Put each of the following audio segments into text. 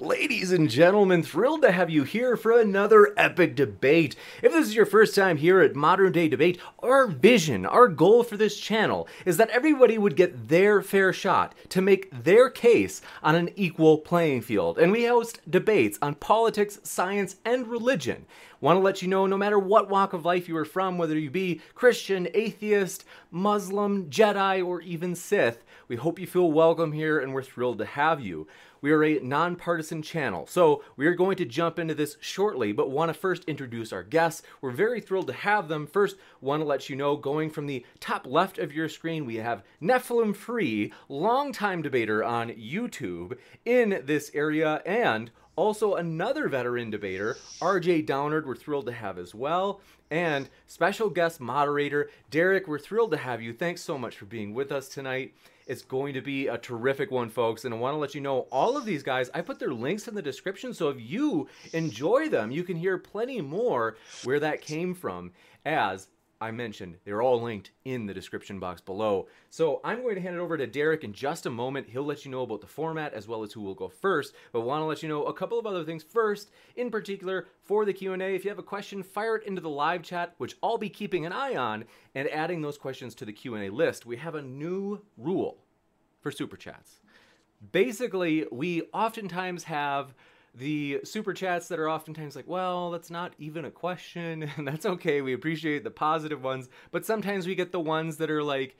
Ladies and gentlemen, thrilled to have you here for another epic debate. If this is your first time here at Modern Day Debate, our vision, our goal for this channel is that everybody would get their fair shot to make their case on an equal playing field. And we host debates on politics, science, and religion. Want to let you know no matter what walk of life you are from, whether you be Christian, atheist, Muslim, Jedi, or even Sith, we hope you feel welcome here and we're thrilled to have you. We are a nonpartisan channel, so we are going to jump into this shortly, but want to first introduce our guests. We're very thrilled to have them. First, want to let you know, going from the top left of your screen, we have Nephilim Free, longtime debater on YouTube in this area, and also another veteran debater, RJ Downard, we're thrilled to have as well. And special guest moderator, Derek, we're thrilled to have you. Thanks so much for being with us tonight. It's going to be a terrific one, folks. And I want to let you know all of these guys, I put their links in the description. So if you enjoy them, you can hear plenty more where that came from. As I mentioned, they're all linked in the description box below. So I'm going to hand it over to Derek in just a moment. He'll let you know about the format as well as who will go first. But want to let you know a couple of other things first. In particular, for the Q&A, if you have a question, fire it into the live chat, which I'll be keeping an eye on and adding those questions to the Q&A list. We have a new rule for super chats. Basically, we oftentimes have the super chats that are oftentimes like, well, that's not even a question, and that's okay. We appreciate the positive ones, but sometimes we get the ones that are like,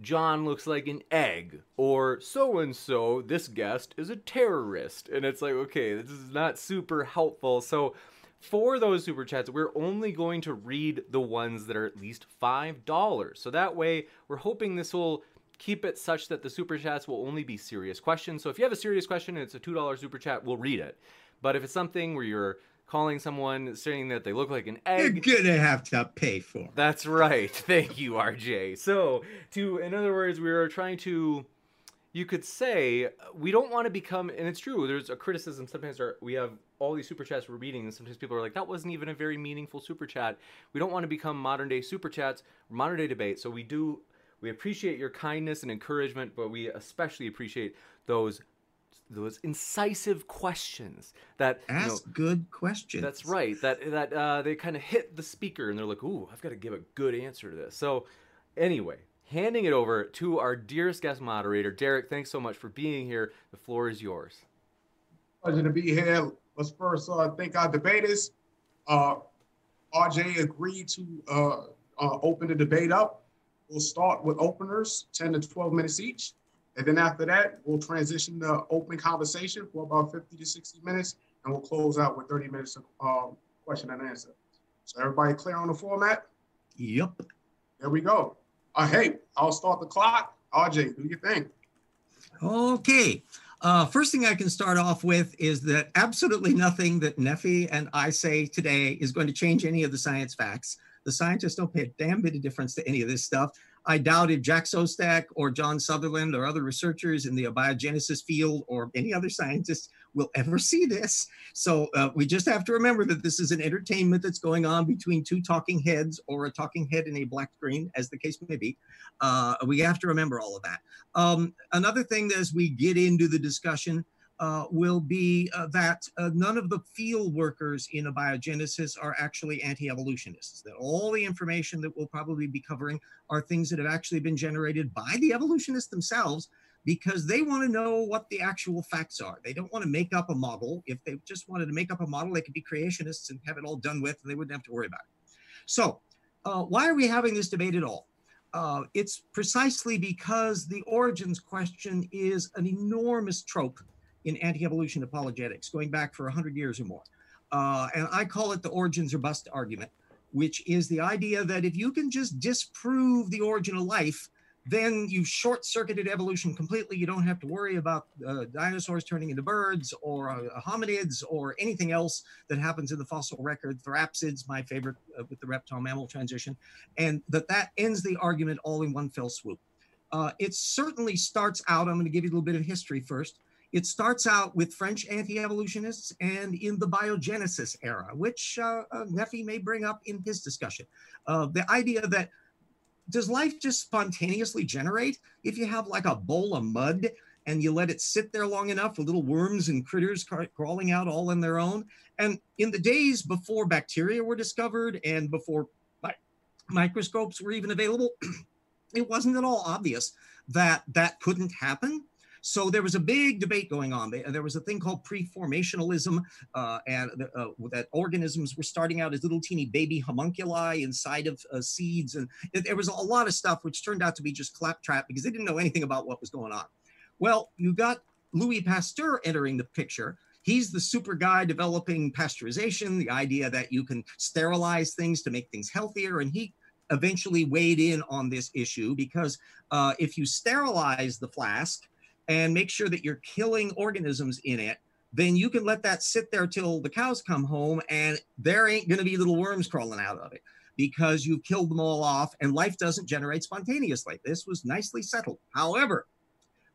John looks like an egg, or so and so, this guest is a terrorist. And it's like, okay, this is not super helpful. So, for those super chats, we're only going to read the ones that are at least $5. So that way, we're hoping this will keep it such that the super chats will only be serious questions. So if you have a serious question and it's a $2 super chat, we'll read it. But if it's something where you're calling someone saying that they look like an egg, you're gonna have to pay for. That's right. Thank you, RJ. So, to in other words, we are trying to you could say we don't want to become and it's true there's a criticism sometimes our, we have all these super chats we're reading and sometimes people are like that wasn't even a very meaningful super chat we don't want to become modern day super chats modern day debate so we do we appreciate your kindness and encouragement, but we especially appreciate those those incisive questions that ask you know, good questions. That's right. That that uh, they kind of hit the speaker and they're like, "Ooh, I've got to give a good answer to this." So, anyway, handing it over to our dearest guest moderator, Derek. Thanks so much for being here. The floor is yours. Pleasure to be here. Let's first uh, thank our debaters. Uh, RJ agreed to uh, uh, open the debate up. We'll start with openers, 10 to 12 minutes each. And then after that, we'll transition to open conversation for about 50 to 60 minutes. And we'll close out with 30 minutes of um, question and answer. So everybody clear on the format? Yep. There we go. Uh, hey, I'll start the clock. RJ, do your thing. Okay. Uh, first thing I can start off with is that absolutely nothing that Neffy and I say today is going to change any of the science facts. The scientists don't pay a damn bit of difference to any of this stuff. I doubt if Jack Szostak or John Sutherland or other researchers in the abiogenesis field or any other scientists will ever see this. So uh, we just have to remember that this is an entertainment that's going on between two talking heads or a talking head in a black screen, as the case may be. Uh, we have to remember all of that. Um, another thing as we get into the discussion uh, will be uh, that uh, none of the field workers in abiogenesis are actually anti-evolutionists. That all the information that we'll probably be covering are things that have actually been generated by the evolutionists themselves because they want to know what the actual facts are. They don't want to make up a model. If they just wanted to make up a model, they could be creationists and have it all done with, and they wouldn't have to worry about it. So, uh, why are we having this debate at all? Uh, it's precisely because the origins question is an enormous trope in anti-evolution apologetics, going back for 100 years or more. Uh, and I call it the origins or bust argument, which is the idea that if you can just disprove the origin of life, then you've short circuited evolution completely. You don't have to worry about uh, dinosaurs turning into birds or uh, hominids or anything else that happens in the fossil record. Therapsids, my favorite uh, with the reptile mammal transition, and that that ends the argument all in one fell swoop. Uh, it certainly starts out, I'm going to give you a little bit of history first. It starts out with French anti evolutionists and in the biogenesis era, which uh, uh, may bring up in his discussion. Uh, the idea that does life just spontaneously generate if you have like a bowl of mud and you let it sit there long enough with little worms and critters crawling out all on their own? And in the days before bacteria were discovered and before microscopes were even available, it wasn't at all obvious that that couldn't happen so there was a big debate going on. There was a thing called preformationalism, uh, and uh, that organisms were starting out as little teeny baby homunculi inside of uh, seeds, and there was a lot of stuff which turned out to be just claptrap because they didn't know anything about what was going on. Well, you got Louis Pasteur entering the picture. He's the super guy developing pasteurization, the idea that you can sterilize things to make things healthier, and he eventually weighed in on this issue because uh, if you sterilize the flask, and make sure that you're killing organisms in it, then you can let that sit there till the cows come home and there ain't going to be little worms crawling out of it because you've killed them all off and life doesn't generate spontaneously. This was nicely settled. However,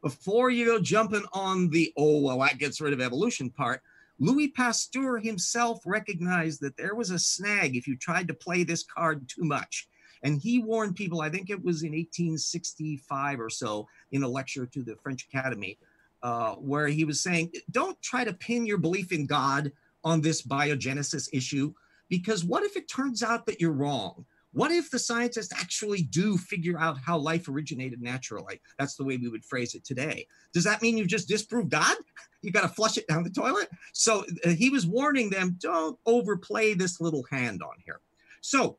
before you go jumping on the, oh, well, that gets rid of evolution part, Louis Pasteur himself recognized that there was a snag if you tried to play this card too much. And he warned people, I think it was in 1865 or so, in a lecture to the French Academy, uh, where he was saying, don't try to pin your belief in God on this biogenesis issue, because what if it turns out that you're wrong? What if the scientists actually do figure out how life originated naturally? That's the way we would phrase it today. Does that mean you just disproved God? You got to flush it down the toilet? So uh, he was warning them don't overplay this little hand on here. So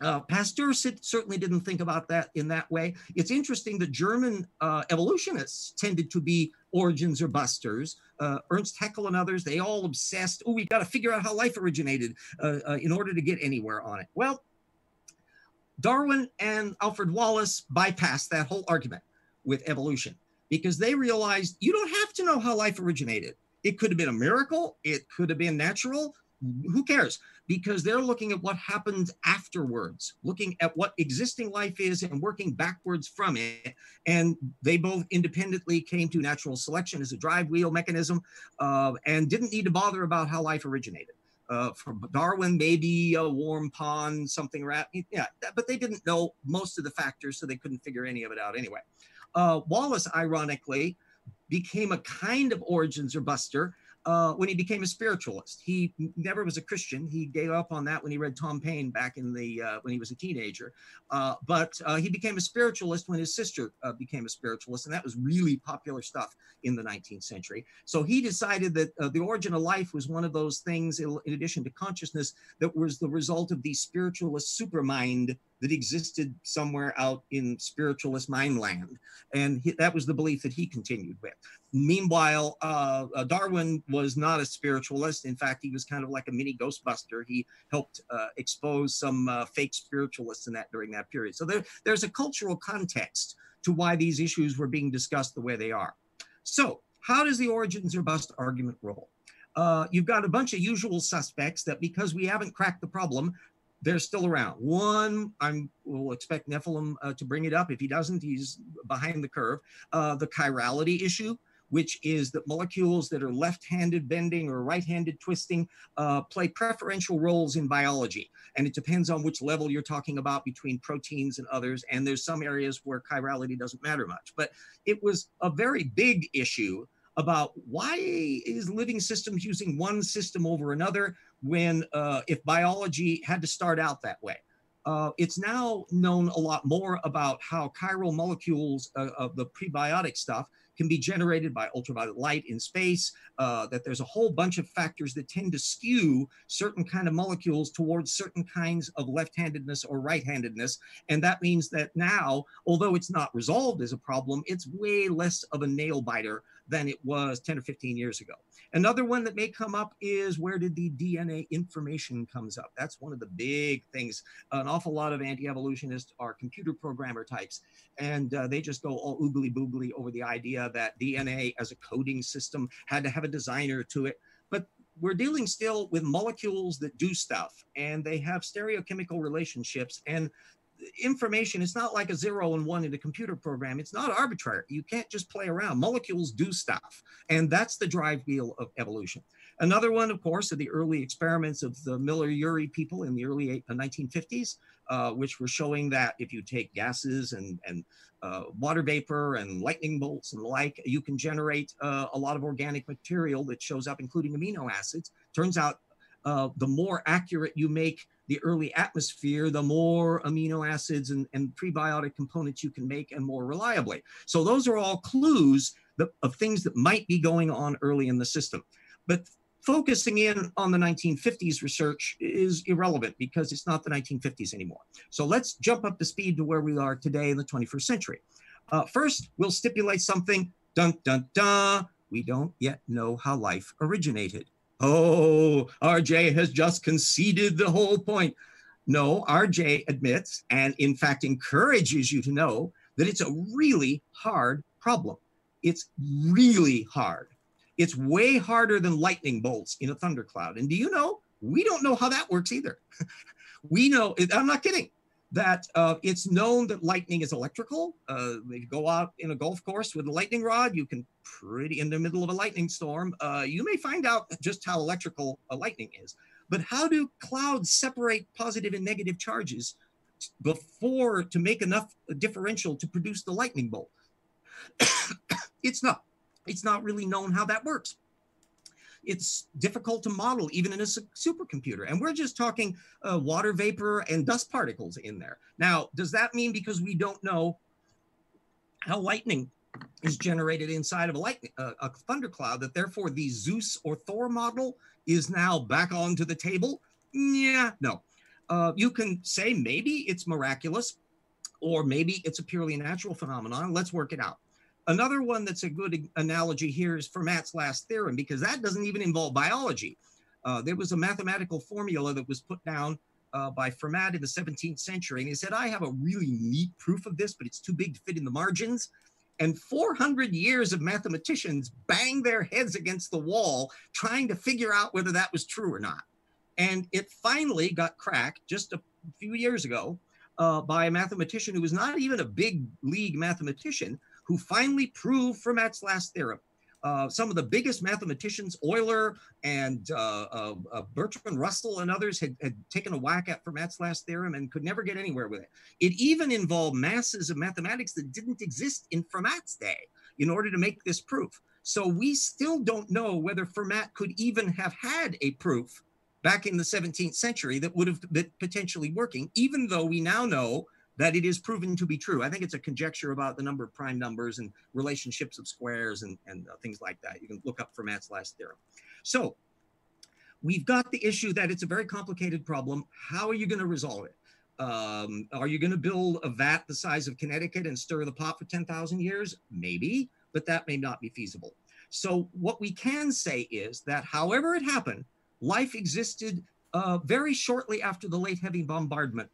uh, Pasteur certainly didn't think about that in that way. It's interesting that German uh, evolutionists tended to be origins or busters. Uh, Ernst Haeckel and others, they all obsessed, oh, we got to figure out how life originated uh, uh, in order to get anywhere on it. Well, Darwin and Alfred Wallace bypassed that whole argument with evolution because they realized you don't have to know how life originated. It could have been a miracle, it could have been natural, who cares? Because they're looking at what happens afterwards, looking at what existing life is and working backwards from it. And they both independently came to natural selection as a drive wheel mechanism uh, and didn't need to bother about how life originated. Uh, for Darwin, maybe a warm pond, something rat, yeah, but they didn't know most of the factors, so they couldn't figure any of it out anyway. Uh, Wallace, ironically, became a kind of origins or buster uh, when he became a spiritualist. He never was a Christian. He gave up on that when he read Tom Paine back in the uh, when he was a teenager. Uh, but uh, he became a spiritualist when his sister uh, became a spiritualist, and that was really popular stuff in the 19th century. So he decided that uh, the origin of life was one of those things, in addition to consciousness, that was the result of the spiritualist supermind that existed somewhere out in spiritualist mindland. And he, that was the belief that he continued with. Meanwhile, uh, uh, Darwin was not a spiritualist. In fact, he was kind of like a mini Ghostbuster. He helped uh, expose some uh, fake spiritualists in that during that period. So there, there's a cultural context to why these issues were being discussed the way they are. So, how does the origins or bust argument roll? Uh, you've got a bunch of usual suspects that because we haven't cracked the problem, they're still around. One, I'm will expect Nephilim uh, to bring it up. If he doesn't, he's behind the curve. Uh, the chirality issue, which is that molecules that are left-handed bending or right-handed twisting uh, play preferential roles in biology. And it depends on which level you're talking about between proteins and others. And there's some areas where chirality doesn't matter much. But it was a very big issue about why is living systems using one system over another when uh, if biology had to start out that way. Uh, it's now known a lot more about how chiral molecules uh, of the prebiotic stuff can be generated by ultraviolet light in space, uh, that there's a whole bunch of factors that tend to skew certain kind of molecules towards certain kinds of left-handedness or right-handedness. And that means that now, although it's not resolved as a problem, it's way less of a nail biter than it was 10 or 15 years ago. Another one that may come up is where did the DNA information comes up? That's one of the big things. An awful lot of anti-evolutionists are computer programmer types, and uh, they just go all oogly boogly over the idea that DNA as a coding system had to have a designer to it. But we're dealing still with molecules that do stuff and they have stereochemical relationships and information it's not like a zero and one in a computer program. It's not arbitrary. You can't just play around. Molecules do stuff and that's the drive wheel of evolution. Another one of course are the early experiments of the miller-urey people in the early 1950s uh, which were showing that if you take gases and, and uh, water vapor and lightning bolts and the like you can generate uh, a lot of organic material that shows up including amino acids. Turns out uh, the more accurate you make the early atmosphere, the more amino acids and, and prebiotic components you can make and more reliably. So those are all clues that, of things that might be going on early in the system. But focusing in on the 1950s research is irrelevant because it's not the 1950s anymore. So let's jump up to speed to where we are today in the 21st century. Uh, first, we'll stipulate something, dun, dun, dun. We don't yet know how life originated. Oh, RJ has just conceded the whole point. No, RJ admits and, in fact, encourages you to know that it's a really hard problem. It's really hard. It's way harder than lightning bolts in a thundercloud. And do you know, we don't know how that works either. we know, I'm not kidding that uh, it's known that lightning is electrical. Uh, if you go out in a golf course with a lightning rod, you can pretty in the middle of a lightning storm, uh, you may find out just how electrical a lightning is. But how do clouds separate positive and negative charges before to make enough differential to produce the lightning bolt? it's not. It's not really known how that works it's difficult to model even in a supercomputer. And we're just talking uh, water vapor and dust particles in there. Now, does that mean because we don't know how lightning is generated inside of a lightning, uh, a thundercloud, that therefore the Zeus or Thor model is now back onto the table? Yeah, no. Uh, you can say maybe it's miraculous, or maybe it's a purely natural phenomenon. Let's work it out. Another one that's a good analogy here is Fermat's last theorem, because that doesn't even involve biology. Uh, there was a mathematical formula that was put down uh, by Fermat in the 17th century. And he said, I have a really neat proof of this, but it's too big to fit in the margins. And 400 years of mathematicians banged their heads against the wall trying to figure out whether that was true or not. And it finally got cracked just a few years ago uh, by a mathematician who was not even a big league mathematician, who finally proved Fermat's last theorem. Uh, some of the biggest mathematicians, Euler and uh, uh, uh, Bertrand Russell and others, had, had, taken a whack at Fermat's last theorem and could never get anywhere with it. It even involved masses of mathematics that didn't exist in Fermat's day in order to make this proof. So we still don't know whether Fermat could even have had a proof back in the 17th century that would have been potentially working, even though we now know that it is proven to be true. I think it's a conjecture about the number of prime numbers and relationships of squares and, and uh, things like that. You can look up Fermat's last theorem. So we've got the issue that it's a very complicated problem. How are you going to resolve it? Um, are you going to build a vat the size of Connecticut and stir the pot for 10,000 years? Maybe, but that may not be feasible. So what we can say is that however it happened, life existed uh, very shortly after the late heavy bombardment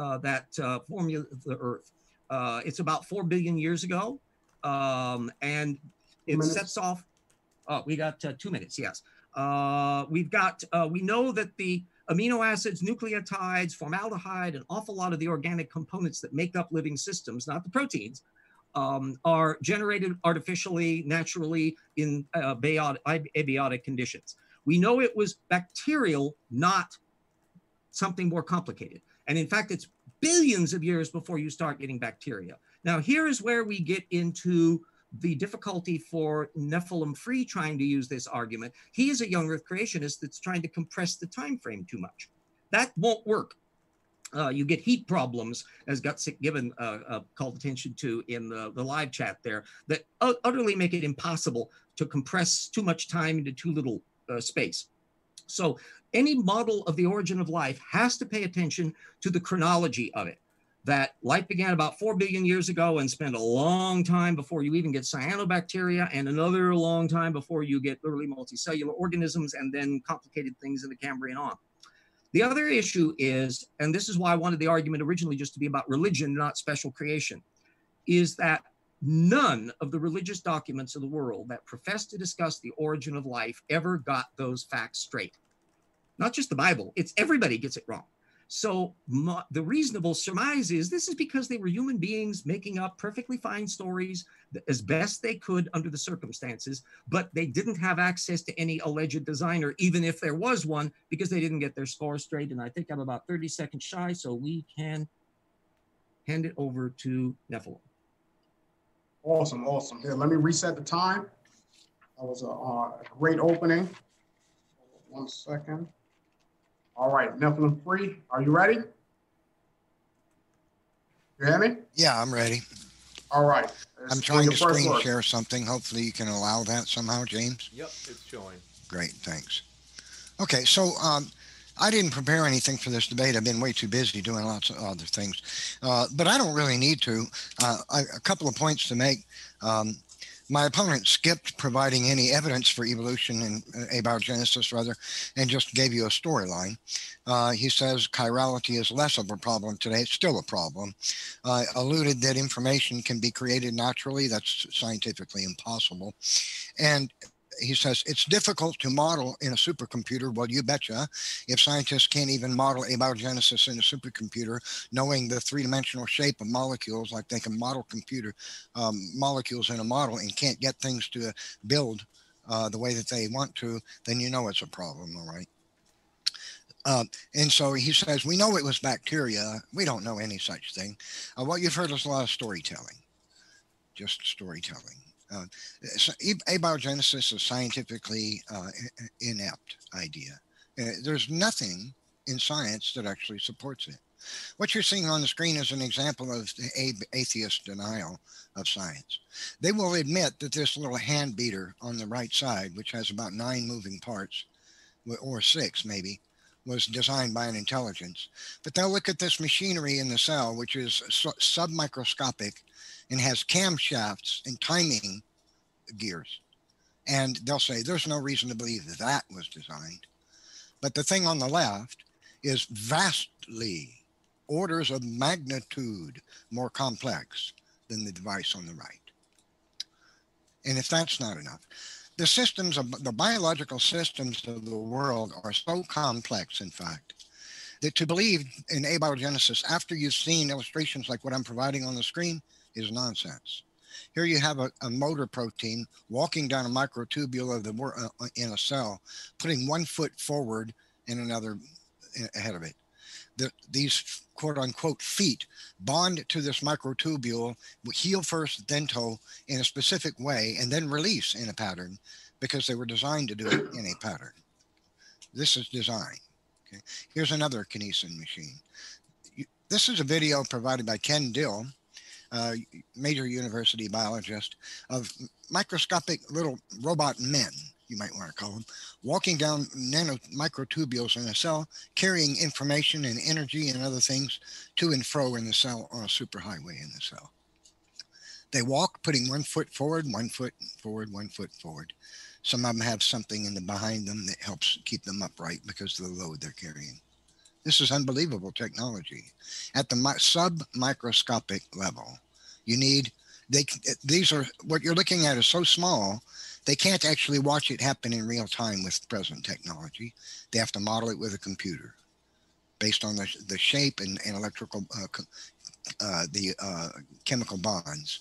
that uh, formula the Earth. Uh, it's about four billion years ago, um, and it sets off. Oh, we got uh, two minutes. Yes, uh, we've got. Uh, we know that the amino acids, nucleotides, formaldehyde, an awful lot of the organic components that make up living systems, not the proteins, um, are generated artificially, naturally in uh, abiotic conditions. We know it was bacterial, not something more complicated. And in fact, it's billions of years before you start getting bacteria. Now, here is where we get into the difficulty for Nephilim Free trying to use this argument. He is a young Earth creationist that's trying to compress the time frame too much. That won't work. Uh, you get heat problems, as Gutsick Gibbon uh, uh, called attention to in the, the live chat there, that utterly make it impossible to compress too much time into too little uh, space. So any model of the origin of life has to pay attention to the chronology of it. That life began about 4 billion years ago and spent a long time before you even get cyanobacteria and another long time before you get early multicellular organisms and then complicated things in the Cambrian on. The other issue is, and this is why I wanted the argument originally just to be about religion, not special creation, is that none of the religious documents of the world that profess to discuss the origin of life ever got those facts straight. Not just the Bible, it's everybody gets it wrong. So the reasonable surmise is this is because they were human beings making up perfectly fine stories as best they could under the circumstances, but they didn't have access to any alleged designer, even if there was one, because they didn't get their score straight. And I think I'm about 30 seconds shy, so we can hand it over to Nephilim. Awesome, awesome. Here, let me reset the time. That was a, uh, a great opening. One second. All right, Nephilim Free, are you ready? You hear me? Yeah, I'm ready. All right. I'm trying to screen word. share something. Hopefully you can allow that somehow, James. Yep, it's showing. Great, thanks. Okay, so um, I didn't prepare anything for this debate. I've been way too busy doing lots of other things, uh, but I don't really need to. Uh, I, a couple of points to make. Um, my opponent skipped providing any evidence for evolution and uh, abiogenesis, rather, and just gave you a storyline. Uh, he says chirality is less of a problem today. It's still a problem. Uh, alluded that information can be created naturally. That's scientifically impossible. And he says it's difficult to model in a supercomputer. Well, you betcha. If scientists can't even model abiogenesis in a supercomputer, knowing the three-dimensional shape of molecules, like they can model computer um, molecules in a model and can't get things to build uh, the way that they want to, then you know it's a problem, all right. Uh, and so he says, we know it was bacteria. We don't know any such thing. Uh, what you've heard is a lot of storytelling, just storytelling. Uh, abiogenesis is a scientifically uh, inept idea. Uh, there's nothing in science that actually supports it. What you're seeing on the screen is an example of the atheist denial of science. They will admit that this little hand beater on the right side, which has about nine moving parts, or six maybe, was designed by an intelligence. But they'll look at this machinery in the cell, which is submicroscopic and has camshafts and timing gears. And they'll say there's no reason to believe that, that was designed. But the thing on the left is vastly orders of magnitude more complex than the device on the right. And if that's not enough, the systems of the biological systems of the world are so complex, in fact, that to believe in abiogenesis after you've seen illustrations like what I'm providing on the screen is nonsense. Here you have a, a motor protein walking down a microtubule of the uh, uh, in a cell, putting one foot forward and another uh, ahead of it. The, these quote unquote feet bond to this microtubule, heel first, then toe in a specific way, and then release in a pattern because they were designed to do it in a pattern. This is design. Okay. Here's another kinesin machine. This is a video provided by Ken Dill, major university biologist, of microscopic little robot men, you might want to call them, walking down nano microtubules in a cell, carrying information and energy and other things to and fro in the cell on a superhighway in the cell. They walk, putting one foot forward, one foot forward, one foot forward. Some of them have something in the behind them that helps keep them upright because of the load they're carrying. This is unbelievable technology. At the sub microscopic level, you need they these are what you're looking at is so small they can't actually watch it happen in real time with present technology. They have to model it with a computer based on the, the shape and, and electrical uh, uh, the uh, chemical bonds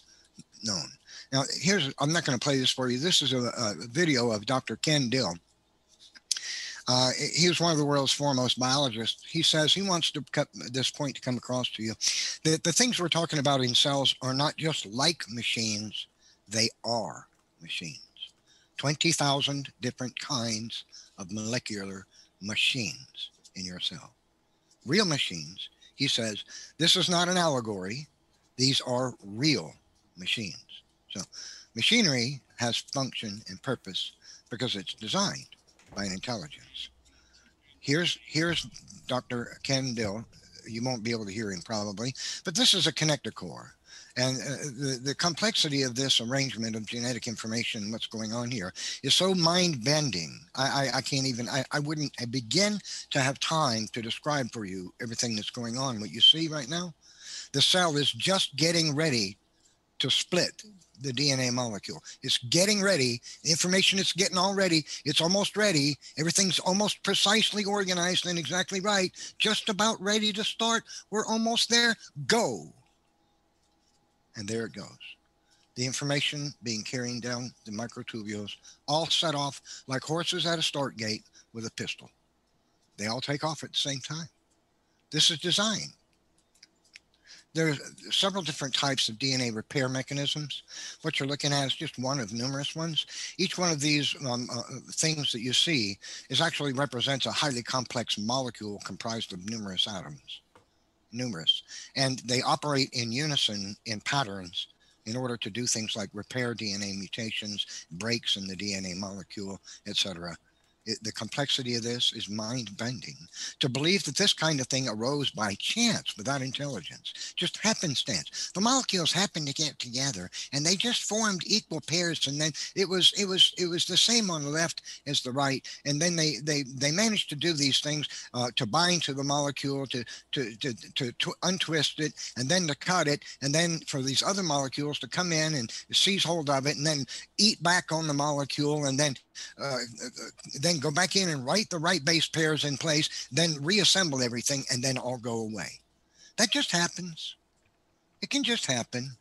known. Now, here's, I'm not going to play this for you. This is a, a video of Dr. Ken Dill. Uh, he was one of the world's foremost biologists. He says he wants to cut this point to come across to you that the things we're talking about in cells are not just like machines, they are machines. 20,000 different kinds of molecular machines in your cell. Real machines. He says this is not an allegory, these are real machines. So, machinery has function and purpose because it's designed by an intelligence. Here's here's Dr. Ken Dill. You won't be able to hear him probably, but this is a connector core. And uh, the, the complexity of this arrangement of genetic information, what's going on here, is so mind bending. I, I, I, can't even, I, I wouldn't I begin to have time to describe for you everything that's going on. What you see right now, the cell is just getting ready to split the DNA molecule. It's getting ready. Information it's getting already, it's almost ready. Everything's almost precisely organized and exactly right. Just about ready to start. We're almost there. Go. And there it goes. The information being carried down the microtubules, all set off like horses at a start gate with a pistol. They all take off at the same time. This is design there are several different types of DNA repair mechanisms. What you're looking at is just one of numerous ones. Each one of these um, uh, things that you see is actually represents a highly complex molecule comprised of numerous atoms, numerous, and they operate in unison in patterns in order to do things like repair DNA mutations, breaks in the DNA molecule, etc. The complexity of this is mind bending. To believe that this kind of thing arose by chance without intelligence, just happenstance. The molecules happened to get together and they just formed equal pairs and then it was it was it was the same on the left as the right and then they they they managed to do these things uh, to bind to the molecule to, to to, to to untwist it and then to cut it and then for these other molecules to come in and seize hold of it and then eat back on the molecule and then uh, then go back in and write the right base pairs in place, then reassemble everything, and then all go away. That just happens. It can just happen.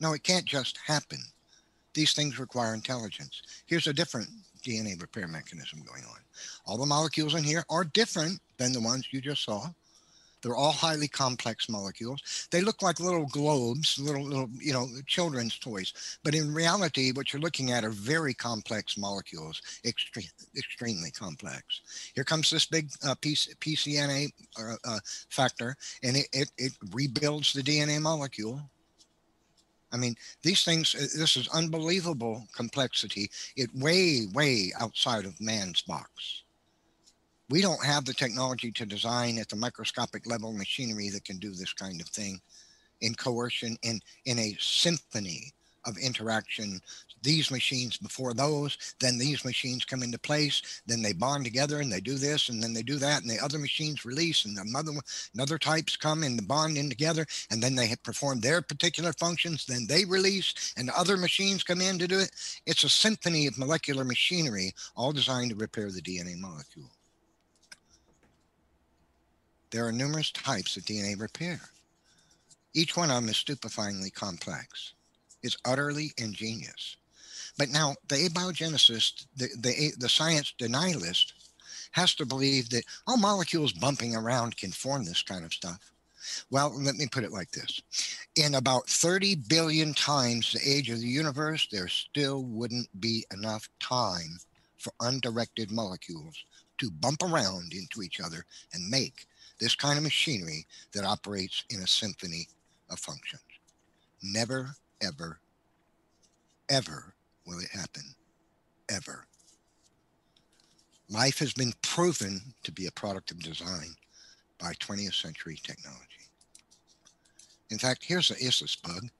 No, it can't just happen. These things require intelligence. Here's a different DNA repair mechanism going on. All the molecules in here are different than the ones you just saw. They're all highly complex molecules. They look like little globes, little, little, you know, children's toys. But in reality, what you're looking at are very complex molecules, extreme, extremely complex. Here comes this big uh, PCNA uh, uh, factor, and it, it, it rebuilds the DNA molecule. I mean, these things, uh, this is unbelievable complexity. It way, way outside of man's box we don't have the technology to design at the microscopic level machinery that can do this kind of thing in coercion in in a symphony of interaction. These machines before those then these machines come into place then they bond together and they do this and then they do that and the other machines release and another another types come and bond in together and then they perform their particular functions then they release and other machines come in to do it. It's a symphony of molecular machinery all designed to repair the dna molecule there are numerous types of DNA repair. Each one of them is stupefyingly complex. It's utterly ingenious. But now the abiogenicist, the, the, the science denialist, has to believe that all molecules bumping around can form this kind of stuff. Well, let me put it like this. In about 30 billion times the age of the universe, there still wouldn't be enough time for undirected molecules to bump around into each other and make this kind of machinery that operates in a symphony of functions. Never, ever, ever will it happen. Ever. Life has been proven to be a product of design by 20th century technology. In fact, here's a Issus bug.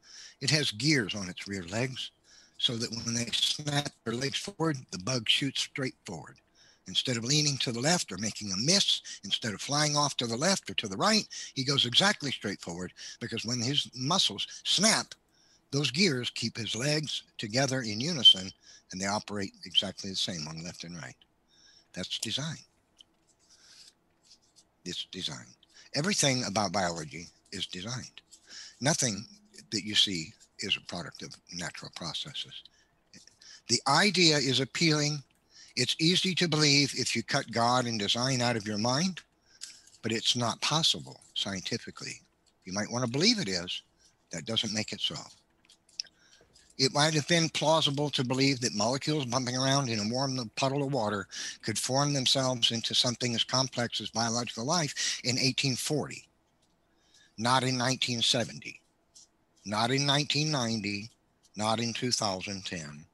It has gears on its rear legs so that when they snap their legs forward, the bug shoots straight forward. Instead of leaning to the left or making a miss, instead of flying off to the left or to the right, he goes exactly straight forward because when his muscles snap, those gears keep his legs together in unison and they operate exactly the same on left and right. That's design. It's design. Everything about biology is designed. Nothing that you see is a product of natural processes. The idea is appealing. It's easy to believe if you cut God and design out of your mind, but it's not possible scientifically. You might want to believe it is. That doesn't make it so. It might have been plausible to believe that molecules bumping around in a warm puddle of water could form themselves into something as complex as biological life in 1840, not in 1970, not in 1990, not in 2010.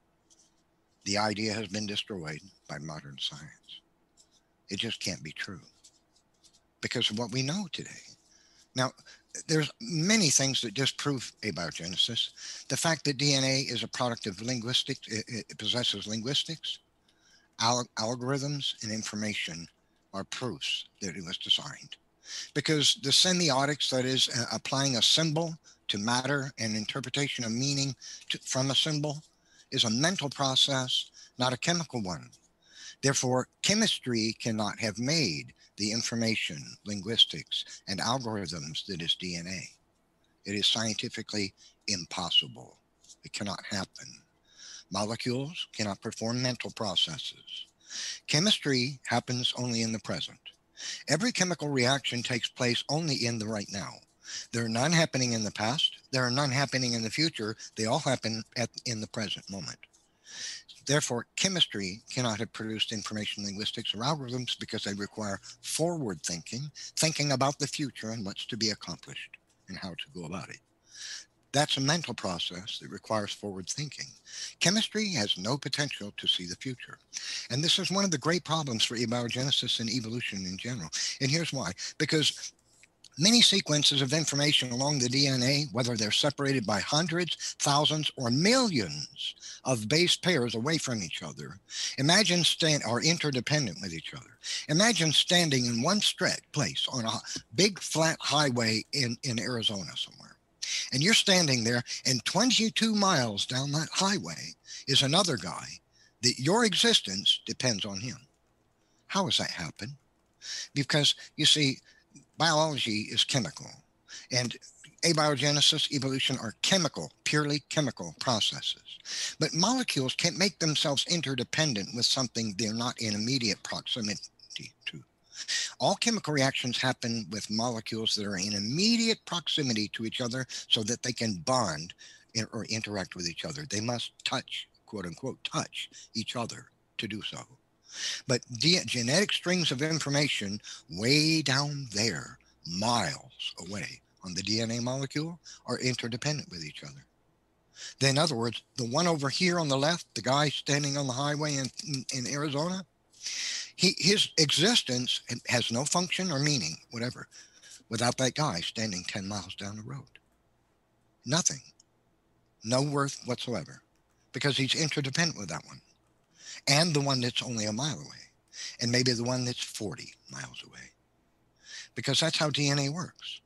The idea has been destroyed by modern science. It just can't be true because of what we know today. Now, there's many things that disprove abiogenesis. The fact that DNA is a product of linguistics, it, it possesses linguistics, al- algorithms, and information are proofs that it was designed. Because the semiotics, that is, uh, applying a symbol to matter and interpretation of meaning to, from a symbol, is a mental process, not a chemical one. Therefore, chemistry cannot have made the information, linguistics, and algorithms that is DNA. It is scientifically impossible. It cannot happen. Molecules cannot perform mental processes. Chemistry happens only in the present. Every chemical reaction takes place only in the right now. There are none happening in the past. There are none happening in the future. They all happen at, in the present moment. Therefore, chemistry cannot have produced information linguistics or algorithms because they require forward thinking, thinking about the future and what's to be accomplished and how to go about it. That's a mental process that requires forward thinking. Chemistry has no potential to see the future. And this is one of the great problems for abiogenesis and evolution in general. And here's why because many sequences of information along the DNA, whether they're separated by hundreds, thousands, or millions of base pairs away from each other, imagine stand are interdependent with each other. Imagine standing in one stretch place on a big flat highway in, in Arizona somewhere. And you're standing there, and 22 miles down that highway is another guy that your existence depends on him. How does that happen? Because you see, biology is chemical and abiogenesis, evolution are chemical, purely chemical processes. But molecules can't make themselves interdependent with something they're not in immediate proximity to. All chemical reactions happen with molecules that are in immediate proximity to each other so that they can bond or interact with each other. They must touch, quote unquote, touch each other to do so. But genetic strings of information way down there, miles away on the DNA molecule, are interdependent with each other. Then, in other words, the one over here on the left, the guy standing on the highway in, in, in Arizona, he, his existence has no function or meaning, whatever, without that guy standing 10 miles down the road. Nothing. No worth whatsoever because he's interdependent with that one and the one that's only a mile away, and maybe the one that's 40 miles away. Because that's how DNA works.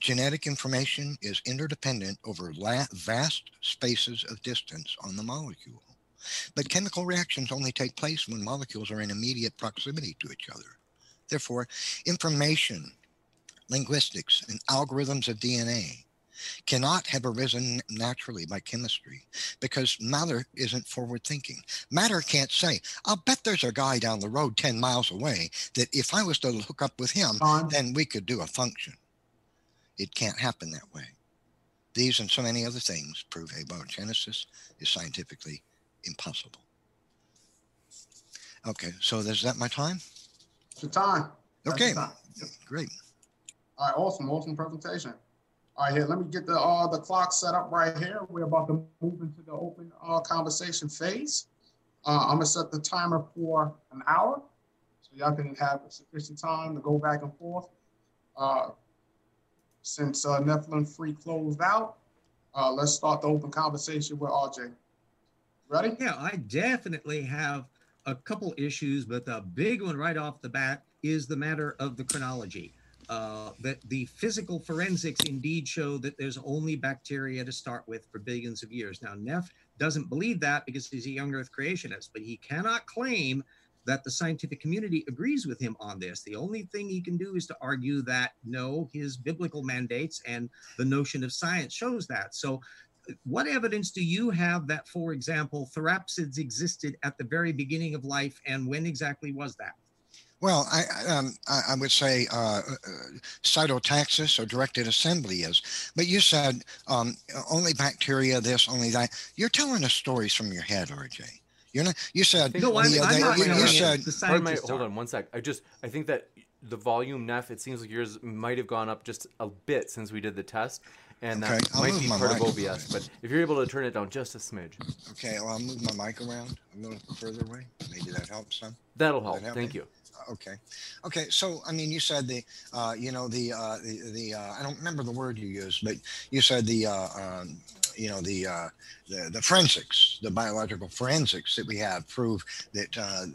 Genetic information is interdependent over la- vast spaces of distance on the molecule. But chemical reactions only take place when molecules are in immediate proximity to each other. Therefore, information, linguistics, and algorithms of DNA cannot have arisen naturally by chemistry because matter isn't forward thinking. Matter can't say, I'll bet there's a guy down the road 10 miles away that if I was to hook up with him, then we could do a function. It can't happen that way. These and so many other things prove abiogenesis is scientifically impossible. Okay, so is that my time? It's your time. okay, time. great. All right, awesome, awesome presentation. All right, here, let me get the uh, the clock set up right here. We're about to move into the open uh, conversation phase. Uh, I'm gonna set the timer for an hour, so y'all can have sufficient time to go back and forth. Uh, since uh, Nephilim Free closed out, uh, let's start the open conversation with RJ. Ready? Yeah, I definitely have a couple issues, but the big one right off the bat is the matter of the chronology uh, that the physical forensics indeed show that there's only bacteria to start with for billions of years. Now, Neff doesn't believe that because he's a young Earth creationist, but he cannot claim that the scientific community agrees with him on this. The only thing he can do is to argue that no, his biblical mandates and the notion of science shows that. So what evidence do you have that, for example, therapsids existed at the very beginning of life, and when exactly was that? Well, I, um, I would say uh, uh, cytotaxis or directed assembly is, but you said um, only bacteria, this, only that. You're telling us stories from your head, RJ. You're not. You said no. I'm, the, I'm not you, you said. My, hold on one sec. I just I think that the volume, Neff, it seems like yours might have gone up just a bit since we did the test and okay, that I'll might be part of OBS. But if you're able to turn it down just a smidge, okay, well, I'll move my mic around a little further away. Maybe that helps some. That'll help. That help Thank me? you. Okay, okay. So I mean, you said the, uh, you know, the uh, the the uh, I don't remember the word you used, but you said the, uh, um, you know, the uh, the the forensics, the biological forensics that we have prove that uh,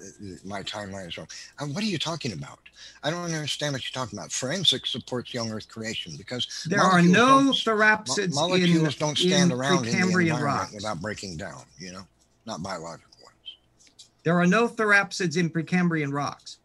my timeline is wrong. Uh, what are you talking about? I don't understand what you're talking about. Forensics supports young Earth creation because there are no therapsids Mo- molecules in, don't stand around in the Precambrian environment rocks. without breaking down. You know, not biological ones. There are no therapsids in Precambrian rocks.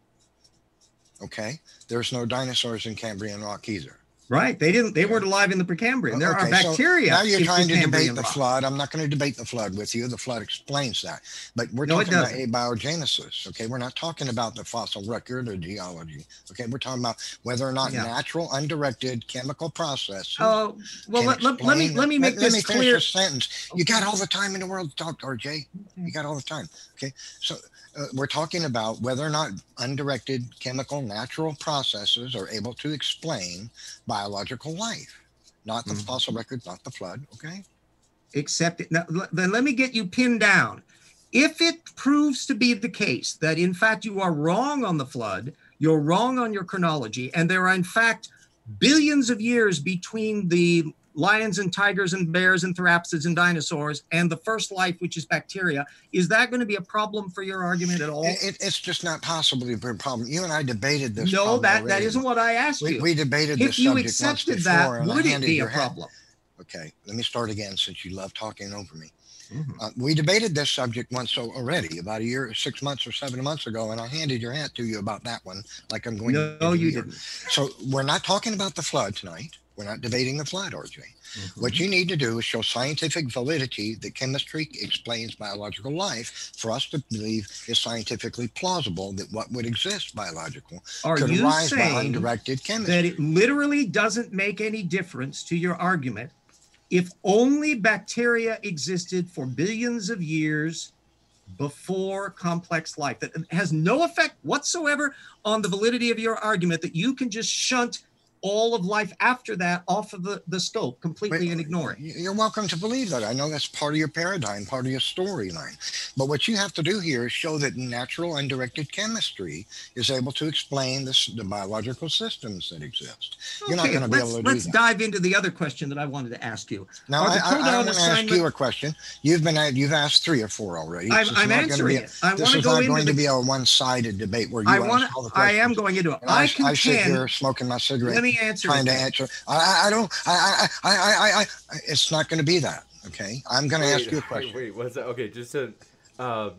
Okay, there's no dinosaurs in Cambrian rock either. Right? They didn't. They weren't alive in the Precambrian. There Okay, are so bacteria. now you're in trying to debate the flood. I'm not going to debate the flood with you. The flood explains that. But we're No, talking about abiogenesis. Okay, we're not talking about the fossil record or geology. Okay, we're talking about whether or not Yeah. natural, undirected chemical processes. Oh well, let, let, let me let me make let this me finish clear. this sentence. You got all the time in the world to talk, RJ. You got all the time. Okay, so uh, we're talking about whether or not undirected chemical natural processes are able to explain biological life, not the Mhm. fossil record, not the flood. Okay. Except now, l- then let me get you pinned down. If it proves to be the case that in fact you are wrong on the flood, you're wrong on your chronology, and there are in fact billions of years between the lions and tigers and bears and therapsids and dinosaurs and the first life, which is bacteria, is that going to be a problem for your argument at all? It, it- it's just not possible to be a problem. You and I debated this. no, that that already. isn't what I asked We, you. we debated if this you subject once accepted before, that, would it be a problem? Okay, let me start again since you love talking over me. Mhm. Uh, we debated this subject once so already, about a year, six months or seven months ago, and I handed your hat to you about that one, like I'm going to. No, you here. didn't. So we're not talking about the flood tonight. We're not debating the flood, RJ. Mm-hmm. What you need to do is show scientific validity that chemistry explains biological life for us to believe is scientifically plausible that what would exist biological Are could you arise by saying undirected chemistry. that it literally doesn't make any difference to your argument if only bacteria existed for billions of years before complex life that has no effect whatsoever on the validity of your argument that you can just shunt all of life after that off of the, the scope completely and ignore it You- You're welcome to believe that. I know that's part of your paradigm, part of your storyline. But what you have to do here is show that natural undirected chemistry is able to explain this, the biological systems that exist. You're not going to be able to do let's that. dive into the other question that i wanted to ask you Now, Are I, I, I want to ask you a question. You've been you've asked three or four already. I'm- I'm answering be it. I This is go not into going the- to be a one-sided debate where you i want all the i am going into it and i I, I sit here smoking my cigarette. let me answer trying to then. answer. I, I, I don't. I, I, I, I, I, I, it's not going to be that. Okay. I'm going to ask you a question. Wait, what's that? Okay, just to. Uh,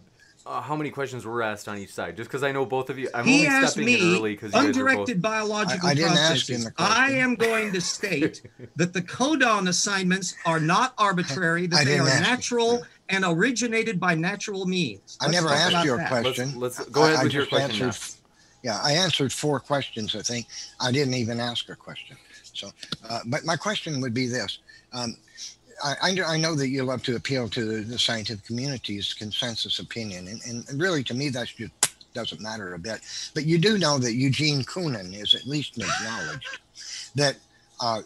uh, how many questions were asked on each side? Just because I know both of you, I'm he only asked stepping in me early because you guys are both. undirected biological I- I didn't ask processes. him the question. I am going to state that the codon assignments are not arbitrary, that I they are ask you. natural and originated by natural means. I Let's never asked about you a that. question. Let's, let's go ahead I- I with your just question. answered- now. Yeah, I answered four questions. I think I didn't even ask a question. So, uh, but my question would be this: um, I, I, know- that you love to appeal to the, scientific community's consensus opinion, and, and really, to me, that's just doesn't matter a bit. But you do know that Eugene Koonin is at least acknowledged that uh,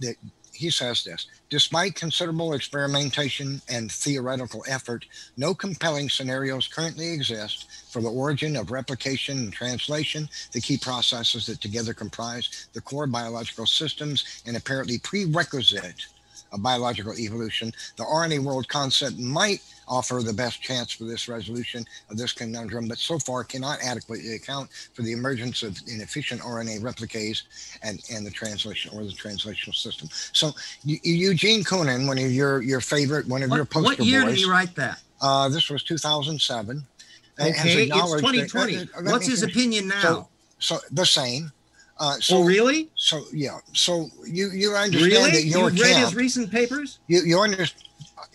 that he says this. Despite considerable experimentation and theoretical effort, no compelling scenarios currently exist for the origin of replication and translation, the key processes that together comprise the core biological systems and apparently prerequisite of biological evolution. The RNA world concept might offer the best chance for this resolution of this conundrum, but so far cannot adequately account for the emergence of inefficient RNA replicase and, and the translation or the translational system. So Eu- Eugene Koonin, one of your, your favorite, one of your What, poster what year boys, did he write that? uh, this was 2007. uh, Okay, it's acknowledged that- 2020. uh, What's his opinion now? So, so the same. Uh, so oh, really? So yeah. So you you understand really? that your You've read camp, his recent papers? you you understand.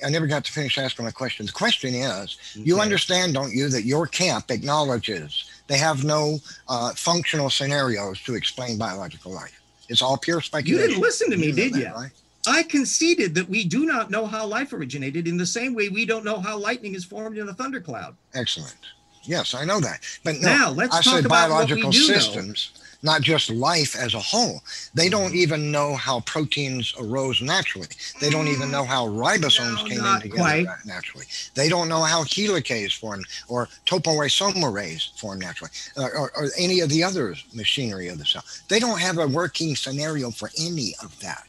I never got to finish asking my question. The question is, you understand, don't you, that your camp acknowledges they have no uh, functional scenarios to explain biological life. It's all pure speculation. You didn't listen to me, know did that, you? right? I conceded that we do not know how life originated in the same way we don't know how lightning is formed in a thundercloud. Excellent. Yes, I know that. But no, Now, let's I talk said about what we biological do know. Not just life as a whole. They don't mm. even know how proteins arose naturally. They don't even know how ribosomes No, came in together quite. naturally. They don't know how helicase formed or topoisomerase formed naturally or, or, or any of the other machinery of the cell. They don't have a working scenario for any of that.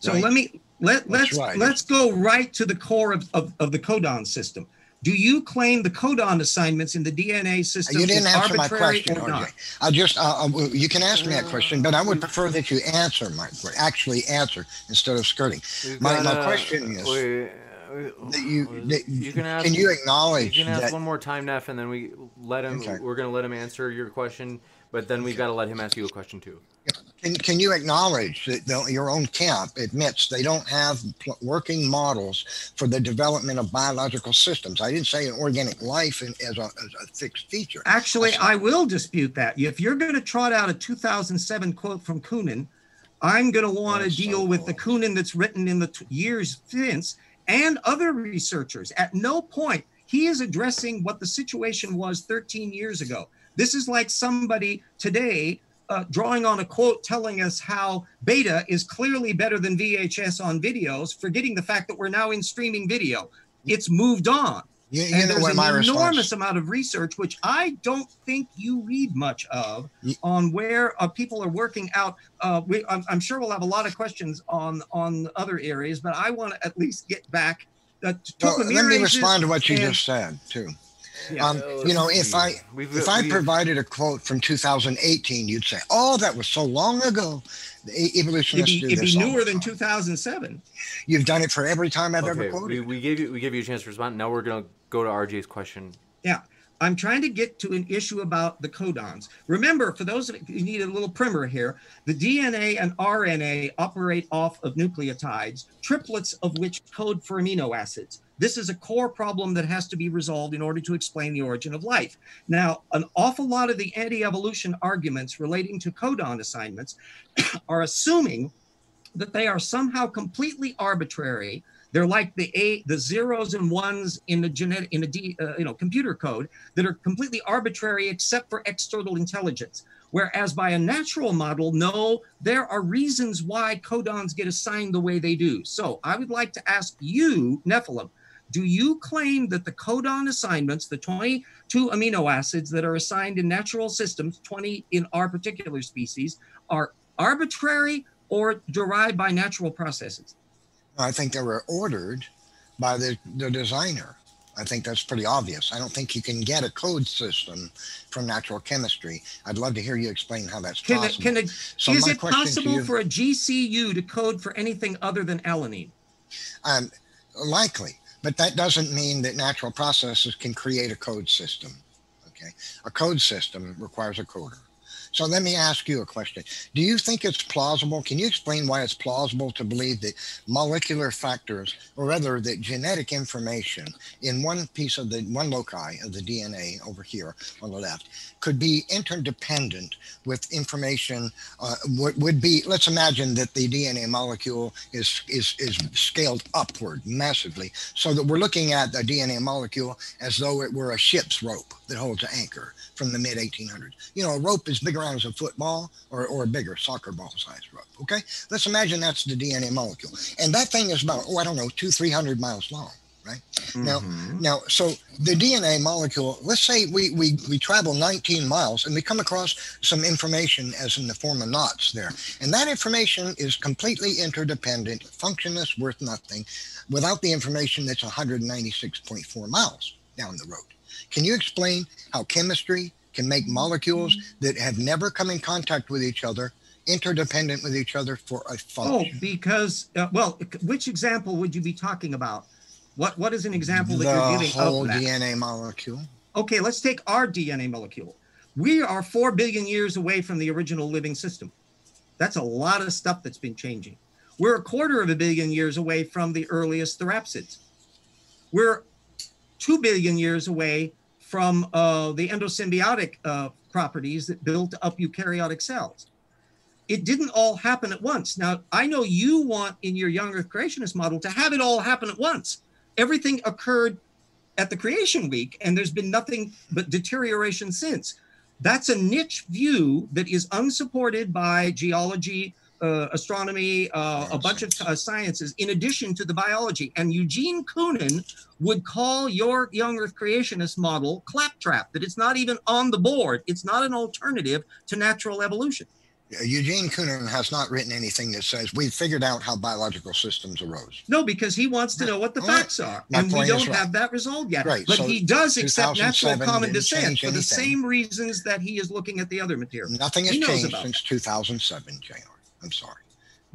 So Right. let me let, let's right. let's go right to the core of, of, of the codon system. Do you claim the codon assignments in the DNA system You didn't is answer my arbitrary question, or not? RJ. I just, uh, uh, well, you can ask me that question, but I would prefer that you answer my, actually answer instead of skirting. We've My, my uh, question is, wait, that you, that, you can ask. can you acknowledge You can ask that? one more time, Neff, and then we let him. Okay. We're gonna let him answer your question, but then we've got to let him ask you a question too. Can, can you acknowledge that the, your own camp admits they don't have pl- working models for the development of biological systems? I didn't say an organic life in, as, a, as a fixed feature. Actually, I will dispute that. If you're going to trot out a 2007 quote from Koonin, I'm going to want to That's so deal with the. Koonin that's written in the t- years since and other researchers. At no point he is addressing what the situation was 13 years ago. This is like somebody today uh, drawing on a quote telling us how beta is clearly better than VHS on videos, forgetting the fact that we're now in streaming video. It's moved on. You, you And there's an enormous response? amount of research, which I don't think you read much of, on where uh, people are working out. Uh, we, I'm, I'm sure we'll have a lot of questions on on other areas, but I want to at least get back. Uh, to Well, let me respond to what you and- just said too. Yeah, Um, you know, if I We've- if I we've- provided a quote from 2018, you'd say, "Oh, that was so long ago." The e- It'd evolutionists be, do it'd this be all newer the than 2007. You've done it for every time I've ever quoted. we, we gave you we gave you a chance to respond. Now we're gonna go to RJ's question. Yeah. I'm trying to get to an issue about the codons. Remember, for those of you who need a little primer here, the DNA and RNA operate off of nucleotides, triplets of which code for amino acids. This is a core problem that has to be resolved in order to explain the origin of life. Now, an awful lot of the anti evolution arguments relating to codon assignments are assuming that they are somehow completely arbitrary. They're like the a the zeros and ones in the genetic in a D, uh, you know computer code that are completely arbitrary except for external intelligence. Whereas by a natural model, no, there are reasons why codons get assigned the way they do. So I would like to ask you, Nephilim, do you claim that the codon assignments, the 22 amino acids that are assigned in natural systems, 20 in our particular species, are arbitrary or derived by natural processes? I think they were ordered by the, the designer. I think that's pretty obvious. I don't think you can get a code system from natural chemistry. I'd love to hear you explain how that's Can it, possible. can it, So is it possible you- for a GCU to code for anything other than alanine? Um, likely, but that doesn't mean that natural processes can create a code system. Okay, a code system requires a coder. So let me ask you a question. Do you think it's plausible? Can you explain why it's plausible to believe that molecular factors, or rather that genetic information in one piece of the one loci of the DNA over here on the left could be interdependent with information uh, would, would be let's imagine that the DNA molecule is, is is scaled upward massively so that we're looking at the DNA molecule as though it were a ship's rope that holds an anchor from the mid 1800s. You know, a rope is big around as a football or, or a bigger soccer ball sized rope. Okay, let's imagine that's the DNA molecule, and that thing is about oh I don't know two three hundred miles long. Right now, Mhm. now, so the DNA molecule, let's say we, we, we travel 19 miles and we come across some information as in the form of knots there. And that information is completely interdependent, functionless, worth nothing, without the information that's 196.4 miles down the road. Can you explain how chemistry can make molecules that have never come in contact with each other interdependent with each other for a Oh, because uh, well, which example would you be talking about? What what is an example that the you're giving whole of that? DNA molecule. Okay, let's take our DNA molecule. We are 4 billion years away from the original living system. That's a lot of stuff that's been changing. We're a quarter of a billion years away from the earliest therapsids. We're 2 billion years away from uh, the endosymbiotic uh, properties that built up eukaryotic cells. It didn't all happen at once. Now, I know you want in your young earth creationist model to have it all happen at once. Everything occurred at the creation week, and there's been nothing but deterioration since. That's a niche view that is unsupported by geology, uh, astronomy, uh, a bunch of uh, sciences, in addition to the biology. And Eugene Koonin would call your young Earth creationist model claptrap, that it's not even on the board. It's not an alternative to natural evolution. Eugene Koonin has not written anything that says we've figured out how biological systems arose. No, because he wants to know what the facts are, My and we don't right. have that resolved yet. Right. But so he does accept natural common descent for the same reasons that he is looking at the other material. Nothing has changed since 2007, JR. I'm sorry.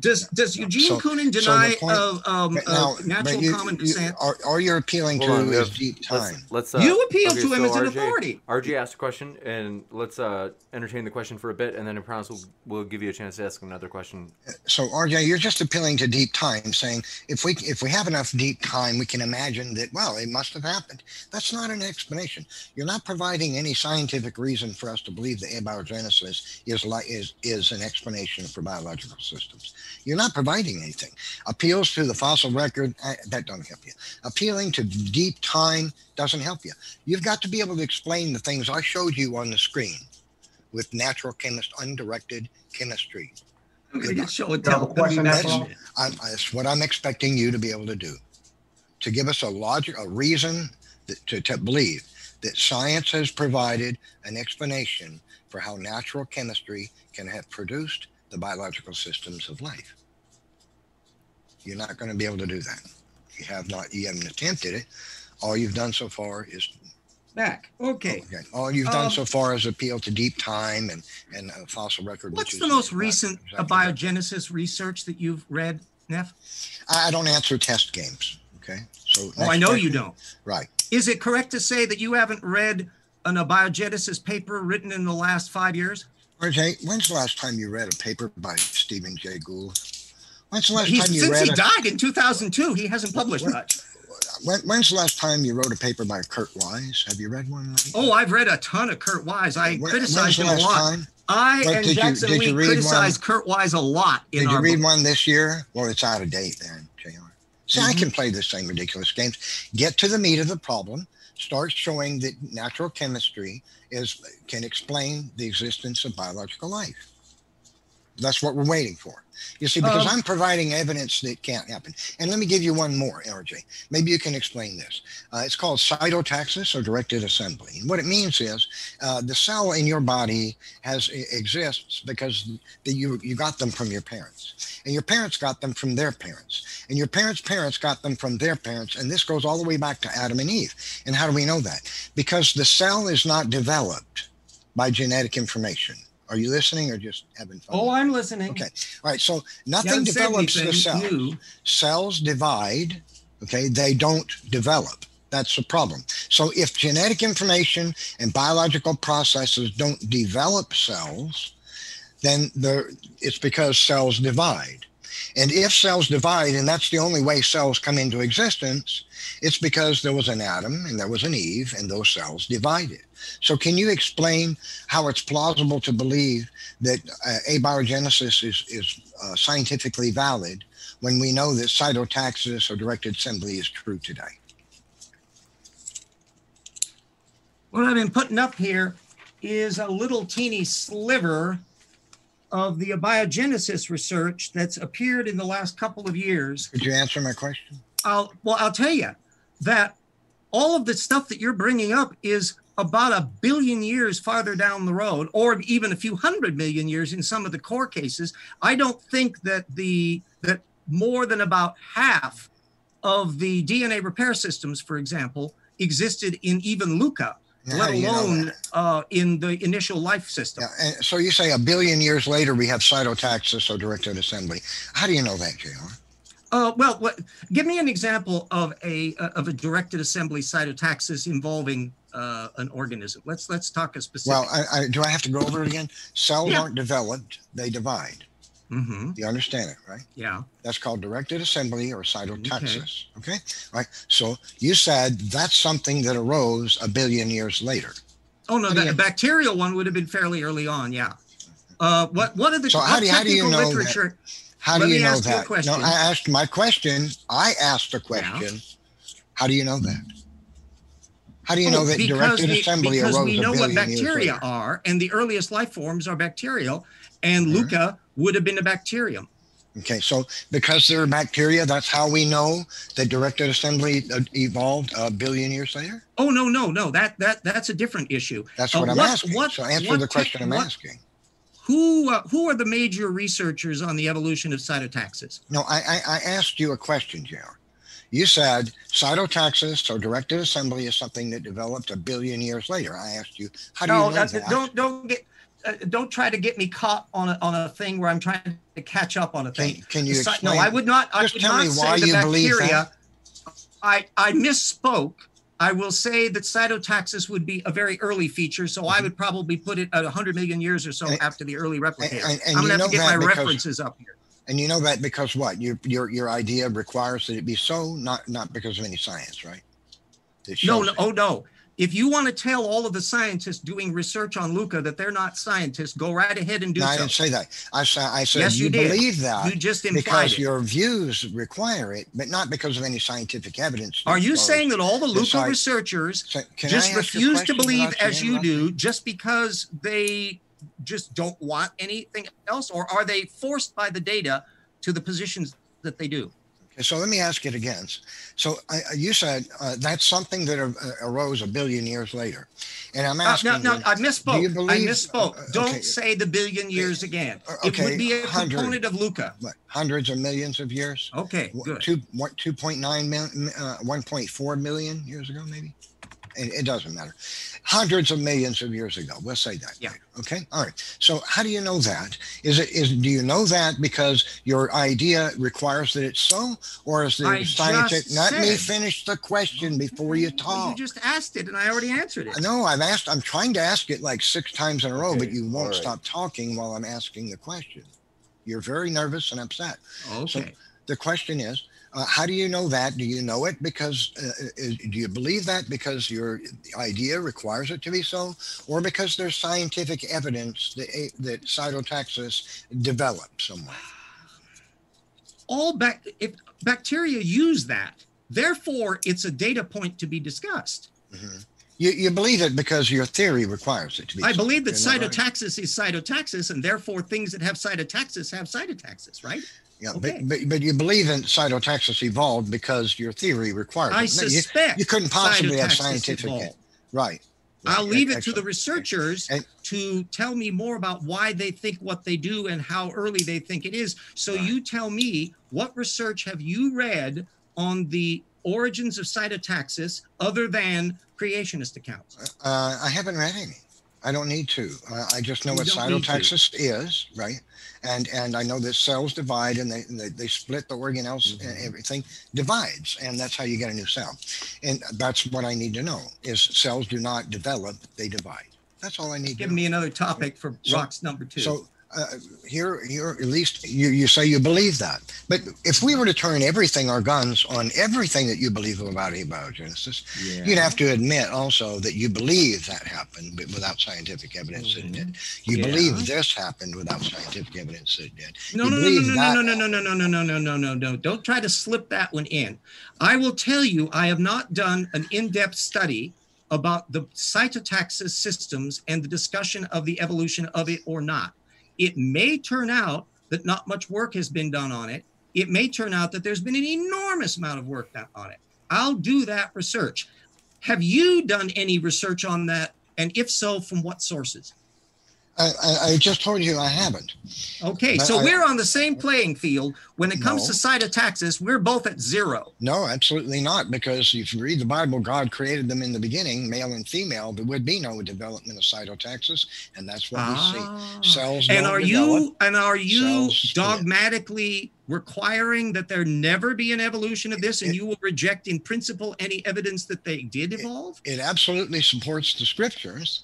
Does does Eugene so, Koonin deny so point, uh, um, now, uh, natural you, common descent? You, are, are you appealing to on, his deep time? Let's, let's uh, you appeal okay, to him so as an authority. RJ asked a question, and let's uh, entertain the question for a bit, and then in promise we'll, we'll give you a chance to ask another question. So RJ, you're just appealing to deep time, saying if we if we have enough deep time, we can imagine that well, it must have happened. That's not an explanation. You're not providing any scientific reason for us to believe that abiogenesis is like is is an explanation for biological systems. You're not providing anything. Appeals to the fossil record, uh, that don't help you. Appealing to deep time doesn't help you. You've got to be able to explain the things I showed you on the screen with natural chemist, undirected chemistry. show it that's, that's what I'm expecting you to be able to do. To give us a logic, a reason that, to, to believe that science has provided an explanation for how natural chemistry can have produced the biological systems of life. You're not going to be able to do that. You have not, you haven't attempted it. All you've done so far is back. Okay. okay. All you've done um, so far is appeal to deep time and and a fossil record. What's the most recent exactly biogenesis that. research that you've read, Neff? I don't answer test games. Okay. So. Oh, I know question. you don't. Right. Is it correct to say that you haven't read an abiogenesis paper written in the last five years? RJ, when's the last time you read a paper by Stephen Jay Gould? When's the last He's, time you since read? Since he a, died in 2002, he hasn't published when, much. When, when's the last time you wrote a paper by Kurt Wise? Have you read one? Oh, I've read a ton of Kurt Wise. I when, criticized him a lot. Time? I what, and Jackson you, Lee criticized one? Kurt Wise a lot. did you read book. one this year? Well, it's out of date then, JR. See, mm-hmm. I can play the same ridiculous games. Get to the meat of the problem. Start showing that natural chemistry is can explain the existence of biological life. That's what we're waiting for. You see, because um, I'm providing evidence that can't happen. And let me give you one more, RJ. Maybe you can explain this. Uh, it's called cytotaxis or directed assembly. And what it means is uh, the cell in your body has exists because the, you you got them from your parents, and your parents got them from their parents, and your parents' parents got them from their parents, and this goes all the way back to Adam and Eve. And how do we know that? Because the cell is not developed by genetic information are you listening or just having fun? Oh, I'm listening. Okay. All right. So nothing develops the cells. New. Cells divide. Okay. They don't develop. That's the problem. So if genetic information and biological processes don't develop cells, then it's because cells divide. And if cells divide, and that's the only way cells come into existence, it's because there was an Adam and there was an Eve, and those cells divided. So, can you explain how it's plausible to believe that uh, abiogenesis is, is uh, scientifically valid when we know that cytotaxis or directed assembly is true today? What I've been putting up here is a little teeny sliver of the abiogenesis research that's appeared in the last couple of years. Could you answer my question? I'll, well, I'll tell you that all of the stuff that you're bringing up is about a billion years farther down the road, or even a few hundred million years in some of the core cases. I don't think that the that more than about half of the DNA repair systems, for example, existed in even LUCA yeah, let alone uh, in the initial life system. Yeah, so you say a billion years later we have cytotaxis or directed assembly. How do you know that, JR? Uh, well, what, give me an example of a uh, of a directed assembly cytotaxis involving uh, an organism. Let's let's talk a specific. Well, I, I, do I have to go over it again? Cells Yeah. aren't developed; they divide. Hmm You understand it, right? Yeah. That's called directed assembly or cytotaxis. Okay. Right. So you said that's something that arose a billion years later. Oh no, the bacterial one would have been fairly early on. Yeah. Uh, what what are the So how do you- how do you technical know that- literature? How Let do you know ask you a that? question. No, I asked my question. I asked a question. How do you know that? How do you know Oh, that because directed we, assembly because arose we know what bacteria are, and the earliest life forms are bacterial, and Mhm. Luca would have been a bacterium. Okay, so because they're bacteria, that's how we know that directed assembly uh, evolved a billion years later. Oh no, no, no. That that that's a different issue. That's Uh, what I'm what- asking. what- so answer what the question I'm asking. Who uh, who are the major researchers on the evolution of cytotaxis? No, I, I, I asked you a question, JR. You said cytotaxis or directed assembly is something that developed a billion years later. I asked you, how do No, you know that? don't don't get uh, don't try to get me caught on a on a thing where I'm trying to catch up on a thing. can you The cy- explain? no, I would not. I would tell not me say why the you believe bacteria. I I misspoke. I will say that cytotaxis would be a very early feature, so I would probably put it at 100 million years or so Mm-hmm. And- after the early replicator. and- and I'm you gonna have to get my references up here. And you know that because what? Your your your idea requires that it be so, not not because of any science, right? No, no, it. oh no. If you want to tell all of the scientists doing research on Luca that they're not scientists, go right ahead and do No, I so. didn't say that. I said I said Yes, you, you did. believe that You just implied because it. your views require it, but not because of any scientific evidence. Are you saying that all the Luca researchers So, just refuse to believe as you do just because they just don't want anything else or are they forced by the data to the positions that they do Okay, so let me ask it again. So I, you said uh, that's something that uh, arose a billion years later, and I'm Uh, asking. no no you, i do you misspoke i misspoke uh, don't okay. say the billion years again Uh, it okay, would be a 100. component of luca what, hundreds of millions of years? okay good Two, what, 2.9 million, uh, 1.4 million years ago, maybe? It, it doesn't matter. Hundreds of millions of years ago. We'll say that. Yeah. Okay. All right. So how do you know that? Is it is do you know that because your idea requires that it's so, or is I the scientific? just Let me finish the question before you talk. you just asked it and i already answered it No, I've asked. I'm trying to ask it like six times in a row, but you won't all right. stop talking while I'm asking the question. You're very nervous and upset. okay The question is, uh, how do you know that? Do you know it because uh, is, do you believe that because your idea requires it to be so, or because there's scientific evidence that a- that cytotaxis developed somewhere? all bac- if bacteria use that therefore it's a data point to be discussed Mhm. You, you believe it because your theory requires it to be. I believe that Isn't right? cytotaxis is cytotaxis, and therefore things that have cytotaxis have cytotaxis, right? Yeah, okay. but, but but you believe in cytotaxis evolved because your theory requires I it. No, you- suspect you couldn't possibly have scientific evolved. right. I'll Right, leave it to the researchers And- to tell me more about why they think what they do and how early they think it is. So you tell me what research have you read on the origins of cytotaxis other than creationist accounts? Uh, I haven't read any. I don't need to. Uh, I just know You what don't need to. cytotaxis is, right? And and I know that cells divide and they they, they split the organelles Mm-hmm. and everything divides, and that's how you get a new cell. And that's what I need to know is cells do not develop, they divide. That's all I need Give to know. me another topic for So- rocks number two. So uh, here, here, at least you, you say you believe that. But if we were to turn everything, our guns, on everything that you believe about abiogenesis, you'd have to admit also that you believe that happened, but without scientific evidence that it did. You Yeah. believe this happened without scientific evidence that it did. No, no, no, no, no, no, no, no, no, no, no, no, no, no, no. Don't try to slip that one in. I will tell you, I have not done an in-depth study about the cytotaxis systems and the discussion of the evolution of it or not. It may turn out that not much work has been done on it. It may turn out that there's been an enormous amount of work done on it. I'll do that research. Have you done any research on that? And if so, from what sources? I, I, I just told you I haven't. Okay, But so I- we're on the same playing field. When it comes to cytotaxis, we're both at zero. No, absolutely not. Because if you read the Bible, God created them in the beginning, male and female. There would be no development of cytotaxis, and that's what we Ah. see. Cells And are you and are you dogmatically requiring that there never be an evolution of this, and you will reject in principle any evidence that they did evolve? It absolutely supports the scriptures,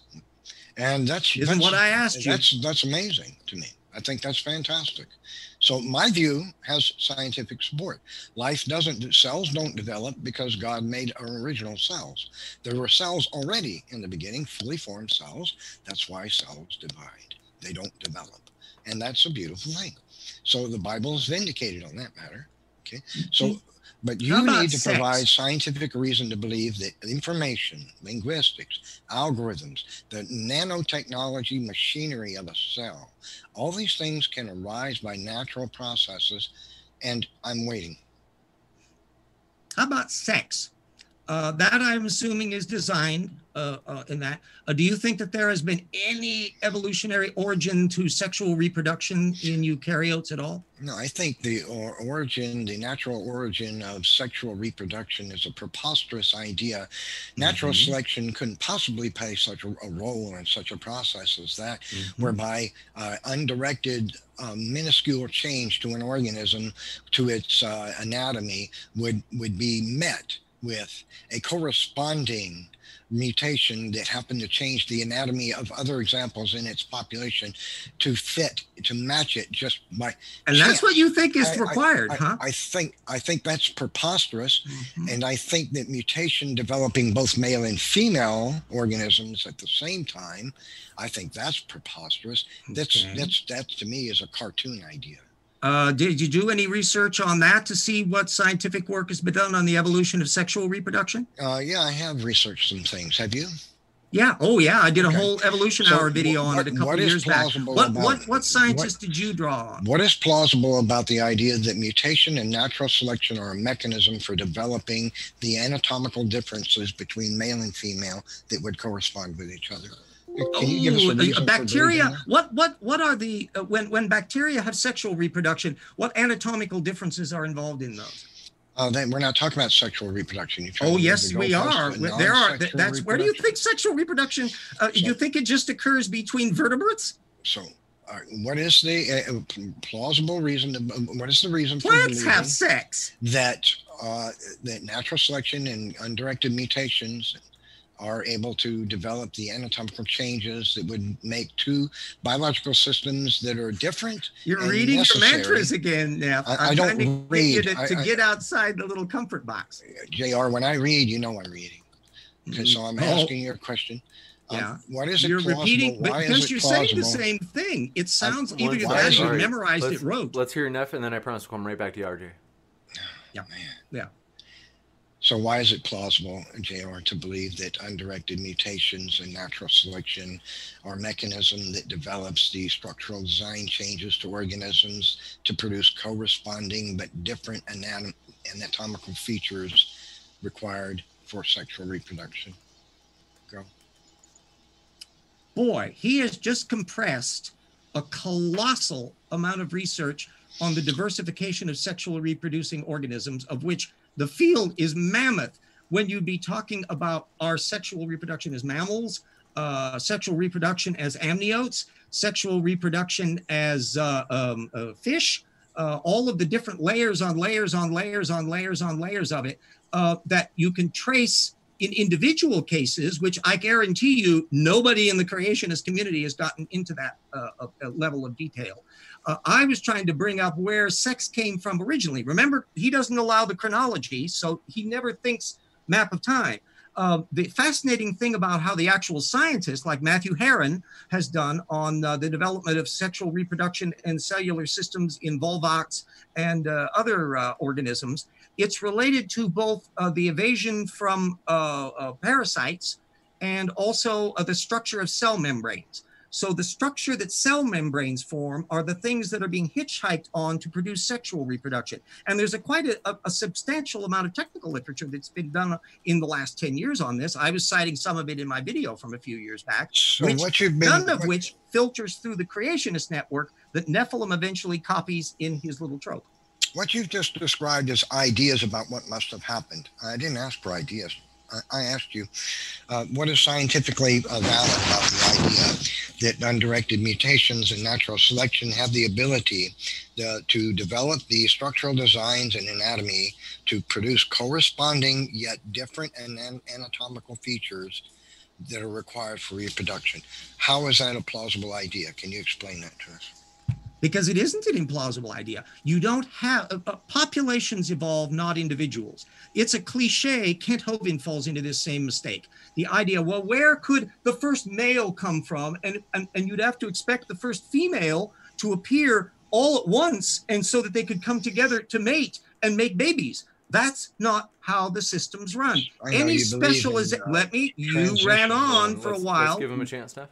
and that's Isn't that's, what I asked you. That's that's amazing to me. I think that's fantastic. So my view has scientific support. Life doesn't cells don't develop because God made our original cells. There were cells already in the beginning, fully formed cells. That's why cells divide. They don't develop. And that's a beautiful thing. So the Bible is vindicated on that matter. Okay. So mm-hmm. But you need to sex? provide scientific reason to believe that information, linguistics, algorithms, the nanotechnology machinery of a cell, all these things can arise by natural processes. And I'm waiting. How about sex? Uh, that I'm assuming is designed in that. Uh, do you think that there has been any evolutionary origin to sexual reproduction in eukaryotes at all? No, I think the or- origin, the natural origin of sexual reproduction is a preposterous idea. Natural Mhm. selection couldn't possibly play such a, a role in such a process as that, Mm-hmm. whereby uh, undirected, uh, minuscule change to an organism, to its uh, anatomy, would would be met with a corresponding mutation that happened to change the anatomy of other examples in its population to fit to match it just by And that's what you think is I- I- required, I, huh? I think I think that's preposterous, Mhm. and I think that mutation developing both male and female organisms at the same time, I think that's preposterous. That's Okay. that's that to me is a cartoon idea. Uh, did you do any research on that to see what scientific work has been done on the evolution of sexual reproduction? Uh, yeah, I have researched some things. Have you? Yeah. Oh, yeah. I did a whole evolution So hour video on it a couple of years back. What about- what what scientists what- did you draw on? What is plausible about the idea that mutation and natural selection are a mechanism for developing the anatomical differences between male and female that would correspond with each other? Can you give us Ooh, uh, bacteria. What what what are the uh, when when bacteria have sexual reproduction? What anatomical differences are involved in those? Uh, then we're not talking about sexual reproduction. Oh yes, we are. There are. That's where do you think sexual reproduction? Uh, you think it just occurs between vertebrates? So, uh, what is the uh, plausible reason? To, uh, what is the reason for Plants have sex. that uh, that natural selection and undirected mutations are able to develop the anatomical changes that would make two biological systems that are different? You're and reading necessary. your mantras again, now. I- I I'm don't trying to get you read. to, I- to I- get outside the little comfort box. Jr. When I read, you know I'm reading. Okay, so I'm Oh, asking you a question. Um, Yeah. what is it You're plausible? repeating Why because is it you're saying the same thing. It sounds one even second, as you sorry. memorized let's, it wrote. Let's hear Neff, and then I promise we'll come right back to you, RJ. Yeah. Man. Yeah. So why is it plausible, JR, to believe that undirected mutations and natural selection are a mechanism that develops the structural design changes to organisms to produce corresponding but different anatom- anatomical features required for sexual reproduction? Go. boy, he has just compressed a colossal amount of research on the diversification of sexual reproducing organisms, of which the field is mammoth. When you'd be talking about our sexual reproduction as mammals, uh, sexual reproduction as amniotes, sexual reproduction as uh, um, uh, fish, uh, all of the different layers on layers on layers on layers on layers of it uh, that you can trace in individual cases, which I guarantee you, nobody in the creationist community has gotten into that uh, level of detail. Uh, I was trying to bring up where sex came from originally. Remember, he doesn't allow the chronology, so he never thinks map of time. Uh, the fascinating thing about how the actual scientist, like Matthew Herron, has done on uh, the development of sexual reproduction and cellular systems in volvox and uh, other uh, organisms, it's related to both uh, the evasion from parasites and also the structure of cell membranes. So the structure that cell membranes form are the things that are being hitchhiked on to produce sexual reproduction. And there's a quite a, a, a substantial amount of technical literature that's been done in the last 10 years on this. I was citing some of it in my video from a few years back, So Which- what you've been none of what- which filters through the creationist network that Nephilim eventually copies in his little trope. what you've just described as ideas about what must have happened. I didn't ask for ideas. I, I asked you, uh, what is scientifically valid about the idea that undirected mutations and natural selection have the ability to develop the structural designs and anatomy to produce corresponding yet different an- anatomical features that are required for reproduction. How is that a plausible idea? Can you explain that to us? Because it isn't an implausible idea. You don't have uh, uh, populations evolve, not individuals. It's a cliche. Kent Hovind falls into this same mistake. The idea, well, where could the first male come from? And, and, and you'd have to expect the first female to appear all at once and so that they could come together to mate and make babies. That's not how the systems run. Any specialization, uh, let me, you ran on for a while. Let's give him a chance, Steph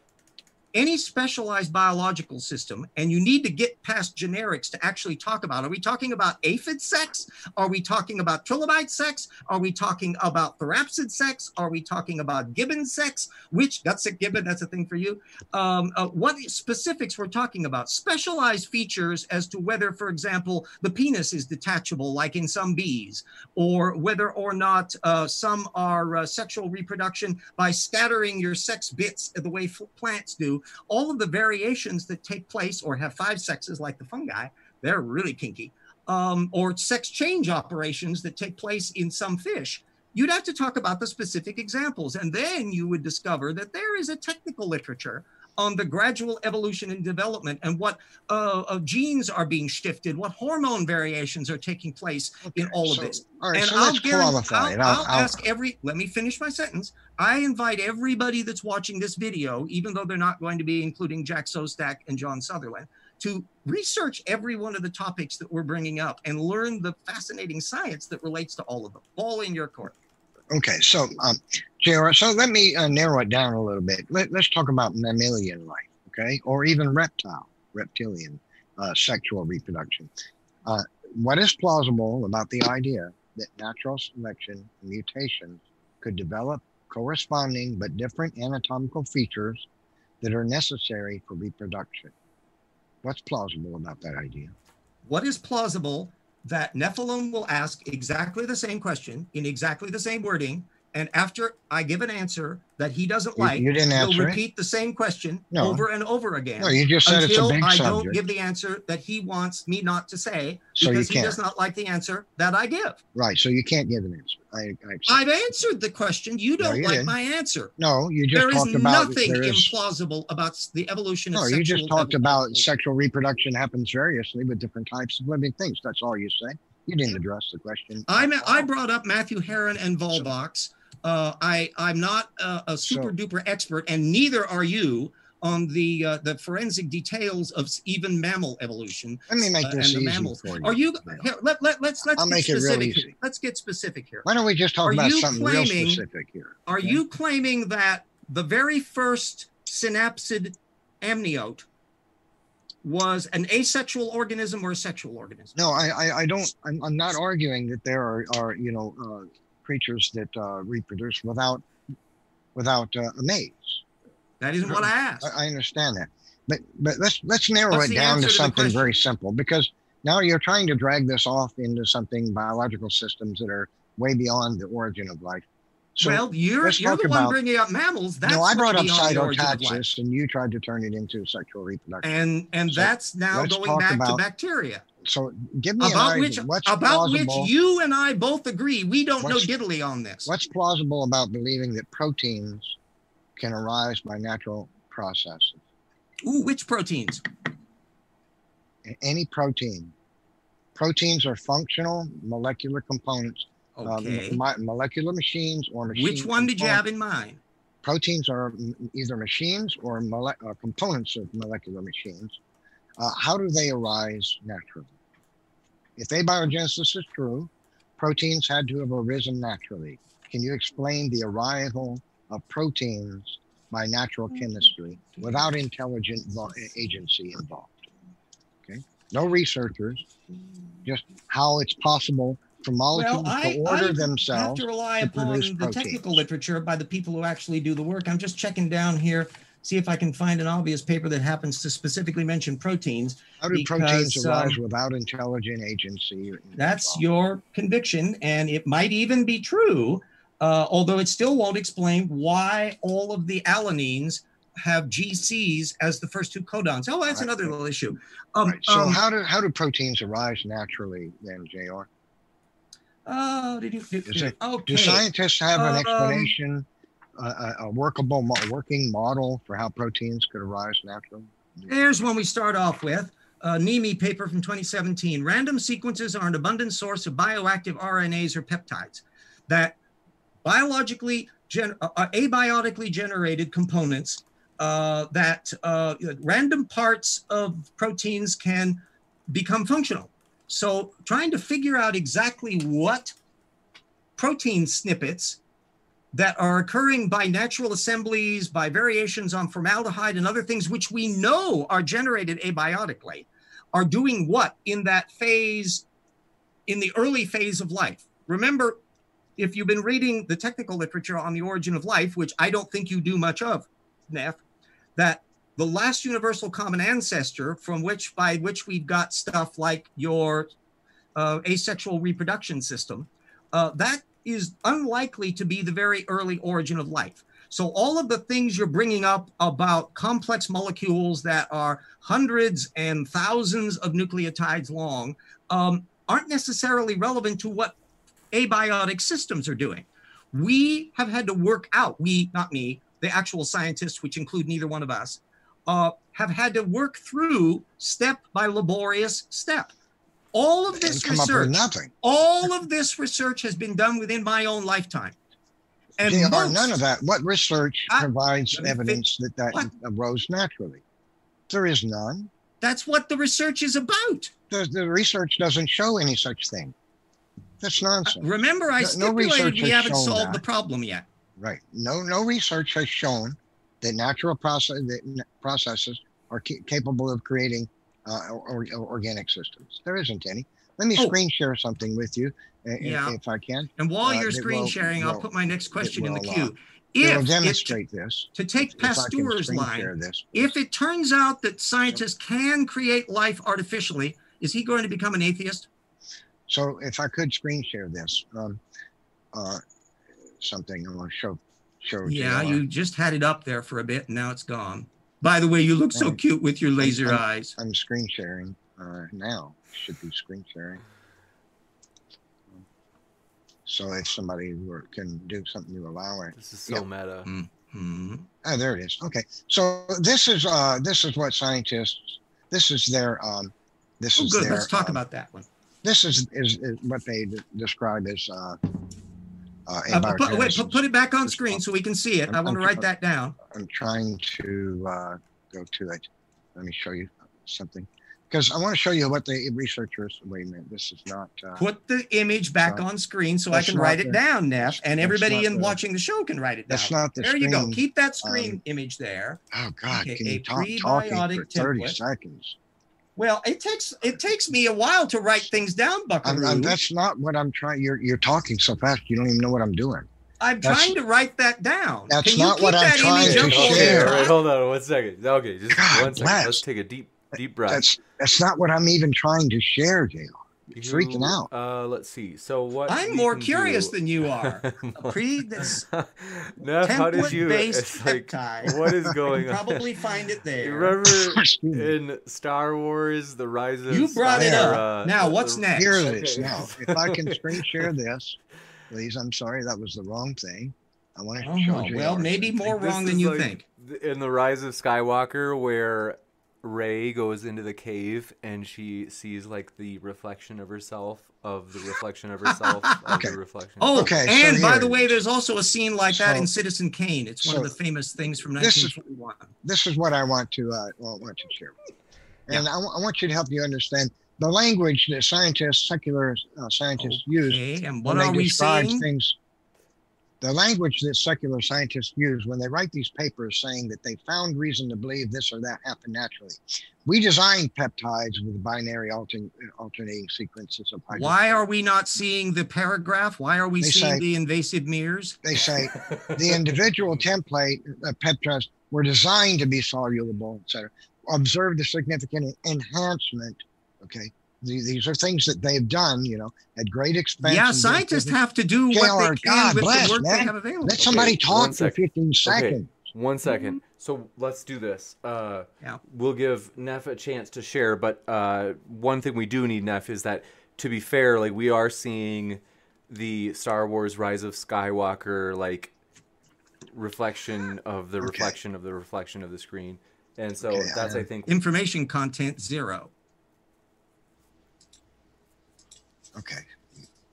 any specialized biological system, and you need to get past generics to actually talk about. Are we talking about aphid sex? Are we talking about trilobite sex? Are we talking about therapsid sex? Are we talking about gibbon sex? Which Gutsick Gibbon? That's a thing for you. Um, uh, what specifics we're talking about? Specialized features as to whether, for example, the penis is detachable, like in some bees, or whether or not uh, some are uh, sexual reproduction by scattering your sex bits the way plants do all of the variations that take place or have five sexes like the fungi, they're really kinky, um, or sex change operations that take place in some fish. You'd have to talk about the specific examples, and then you would discover that there is a technical literature on the gradual evolution and development and what uh, uh, genes are being shifted, what hormone variations are taking place okay, in all so, of this. All right, and so I'll, let's qualify I'll, I'll, I'll ask every, let me finish my sentence. I invite everybody that's watching this video, even though they're not going to be including Jack Szostak and John Sutherland, to research every one of the topics that we're bringing up and learn the fascinating science that relates to all of them. All in your court. Okay, so um, JR, so let me uh, narrow it down a little bit. Let, us talk about mammalian life, okay, or even reptile, reptilian uh, sexual reproduction. Uh, what is plausible about the idea that natural selection mutations could develop corresponding but different anatomical features that are necessary for reproduction? What's plausible about that idea? What is plausible that Nephilim will ask exactly the same question in exactly the same wording. And after I give an answer that he doesn't you, like, you didn't he'll repeat it? the same question no. over and over again. No, you just said until it's a big I subject. don't give the answer that he wants me not to say so because he does not like the answer that I give. Right. So you can't give an answer. I, I have answered the question. You don't no, you like didn't. my answer. No, you just there talked about nothing there is, nothing implausible about the evolution of sexual no, you just talked evolution. about sexual reproduction happens variously with different types of living things. That's all you say. You didn't address the question. I I brought up Matthew Herron and Volvox. Uh, I I'm not a, a super so, duper expert, and neither are you on the uh, the forensic details of even mammal evolution. Let me make uh, this and easy mammals. for you. Are you? Here, let, let, let's let's I'll get make specific. it real easy. Let's get specific here. Why don't we just talk are about something claiming, real specific here? Are okay? you claiming that the very first synapsid amniote was an asexual organism or a sexual organism? No, I, I, I don't. I'm, I'm, not arguing that there are, are you know, uh, creatures that uh, reproduce without, without uh, a maze. That isn't what I asked. I, I understand that, but but let's let's narrow What's it down to to something very simple because now you're trying to drag this off into something biological systems that are way beyond the origin of life. So well, you're you're the one bringing up mammals. That's no, I brought up cytotaxis, and you tried to turn it into sexual reproduction. And and so that's now going back about, to bacteria. So give me about which about plausible, which you and I both agree we don't know diddly on this. What's plausible about believing that proteins can arise by natural processes? Ooh, which proteins? Any protein. Proteins are functional molecular components Okay. Uh, molecular machines or machines. Which one did you have in mind? Proteins are either machines or mole- uh, components of molecular machines. Uh, how do they arise naturally? If abiogenesis is true, proteins had to have arisen naturally. Can you explain the arrival of proteins by natural mm-hmm. chemistry without intelligent agency involved? Okay, no researchers, just how it's possible for molecules well, I, to order I themselves. have to rely to upon the proteins. technical literature by the people who actually do the work. I'm just checking down here, see if I can find an obvious paper that happens to specifically mention proteins. How do because, proteins arise um, without intelligent agency? That's your conviction, and it might even be true, uh, although it still won't explain why all of the alanines have GCs as the first two codons. Oh, that's Right. another little issue. Um, Right. So um, how do how do proteins arise naturally then, Jr.? oh, did you, did- it- okay. Do scientists have an Um, explanation, uh, a, a workable, working model for how proteins could arise naturally? There's one we start off with. Uh, Neme paper from 2017. Random sequences are an abundant source of bioactive RNAs or peptides that biologically, gen- uh, uh, abiotically generated components uh, that uh, random parts of proteins can become functional. So, trying to figure out exactly what protein snippets that are occurring by natural assemblies, by variations on formaldehyde and other things, which we know are generated abiotically, are doing what in that phase, in the early phase of life. Remember, if you've been reading the technical literature on the origin of life, which I don't think you do much of, Neff, that the last universal common ancestor from which by which we've got stuff like your uh, asexual reproduction system, uh, that is unlikely to be the very early origin of life. So all of the things you're bringing up about complex molecules that are hundreds and thousands of nucleotides long um, aren't necessarily relevant to what abiotic systems are doing. We have had to work out, we, not me, the actual scientists, which include neither one of us, uh, have had to work through step by laborious step. All of this come up with research, nothing. all of this research has been done within my own lifetime. And Jr., most- none of that. What research I- provides evidence that that What? arose naturally? There is none. That's what the research is about. The, the research doesn't show any such thing. That's uh, nonsense. Remember, I No- no stipulated research we haven't solved that. the problem yet. Right. No, no research has shown that natural process that processes are ca- capable of creating uh, or, or- organic systems. There isn't any. Let me Oh. screen share something with you, i- Yeah. if I can. And while Uh, you're screen will- sharing, I'll put my next question in the will, uh, queue. Will If it, this. to take If Pasteur's line, if it turns out that scientists can create life artificially, is he going to become an atheist? So if I could screen share this, um, uh, something I want to show, show. Yeah, JR. you just had it up there for a bit and now it's gone. By the way, you look so cute with your laser I'm- eyes. I'm screen sharing uh, now. Should be screen sharing. So if somebody were, can do something to allow it. This is so Yeah. meta. Hmm. Oh, there it is. Okay. So this is uh this is what scientists this is their um this Oh, is good. their Let's talk um, about that one. this is, is is what they d- describe as uh uh, Uh, put, wait, put, it back on screen so we can see it. I I'm- want to write that down. I'm trying to uh, go to it. Let me show you something because I want to show you what the researchers. Wait a minute, this is not. Uh, Put the image back on screen so I can write it down, Neff, and everybody in the- watching the show can write it down. that's not the there you go. Keep that screen um, image there. Oh God! Okay, can a you talk talking for thirty template. seconds? Well, it takes it takes me a while to write things down, I'm, Buckaroo. I'm, I'm, that's not what I'm trying. You're you're talking so fast. You don't even know what I'm doing. I'm that's- trying to write that down. That's Can you not keep what I'm trying to up Okay, while we share. all right, hold on one second. Okay, just God one second. bless. Let's take a deep, deep breath. That's that's not what I'm even trying to share, Jay. You- freaking out. Uh, let's see. So what? I'm more curious do- than you are. A pre this Neff, how did you? template-based It's like, peptide. what is going on? probably find it there. You there. remember in Star Wars, the Rise of You brought it up. uh, now, what's the- next? Here it is. Okay. Now, if I can screen share this, please. I'm sorry, that was the wrong thing. I want to show Oh, you. well, maybe more This wrong than you like think. In the Rise of Skywalker, where Rey goes into the cave and she sees like the reflection of herself, of the reflection of herself, of Okay. the reflection. Oh, Okay, so and by here the way, there's also a scene like that So- in Citizen Kane. It's one of the famous things from this is- This is what I want to uh, well, want to share, and I wa- I want you to help you understand the language that scientists, secular uh, scientists, use and what when are they we describe seeing? things. The language that secular scientists use when they write these papers saying that they found reason to believe this or that happened naturally. We designed peptides with binary altern- alternating sequences of hydrogen. Why are we not seeing the paragraph? Why are we They seeing say- the invasive mirrors? They say the individual template uh, peptides were designed to be soluble, et cetera. Observe the significant enhancement. Okay. The- These are things that they've done, you know, at great expense. Yeah, scientists have to do what they can God with bless, the work they have available. Let somebody Okay, talk for 15 seconds. Okay, One second. So let's do this. Uh, Yeah. We'll give Neff a chance to share, but uh, one thing we do need, Neff, is that to be fair, like we are seeing the Star Wars Rise of Skywalker like reflection of the Okay. reflection of the reflection of the screen, and so Okay, that's I think Information content zero. Okay.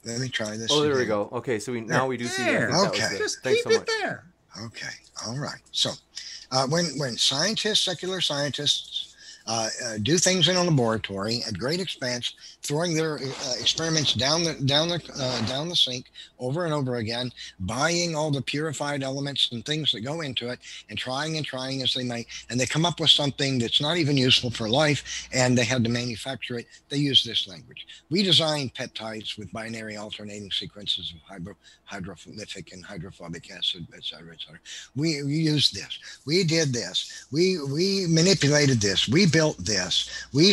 Let me try this. Oh, there we go. Okay, so we now we do see. There. I that was Okay. it. Just Thanks keep so it much. there. Okay. All right. So, uh, when when scientists, secular scientists, uh, uh, do things in a laboratory at great expense, throwing their uh, experiments down the down the uh, down the sink over and over again, buying all the purified elements and things that go into it, and trying and trying as they may, and they come up with something that's not even useful for life, and they had to manufacture it. They use this language. We designed peptides with binary alternating sequences of hydro, hydrophilic and hydrophobic acid, et cetera, et cetera. We, we used this. We did this. We we manipulated this. We built this. We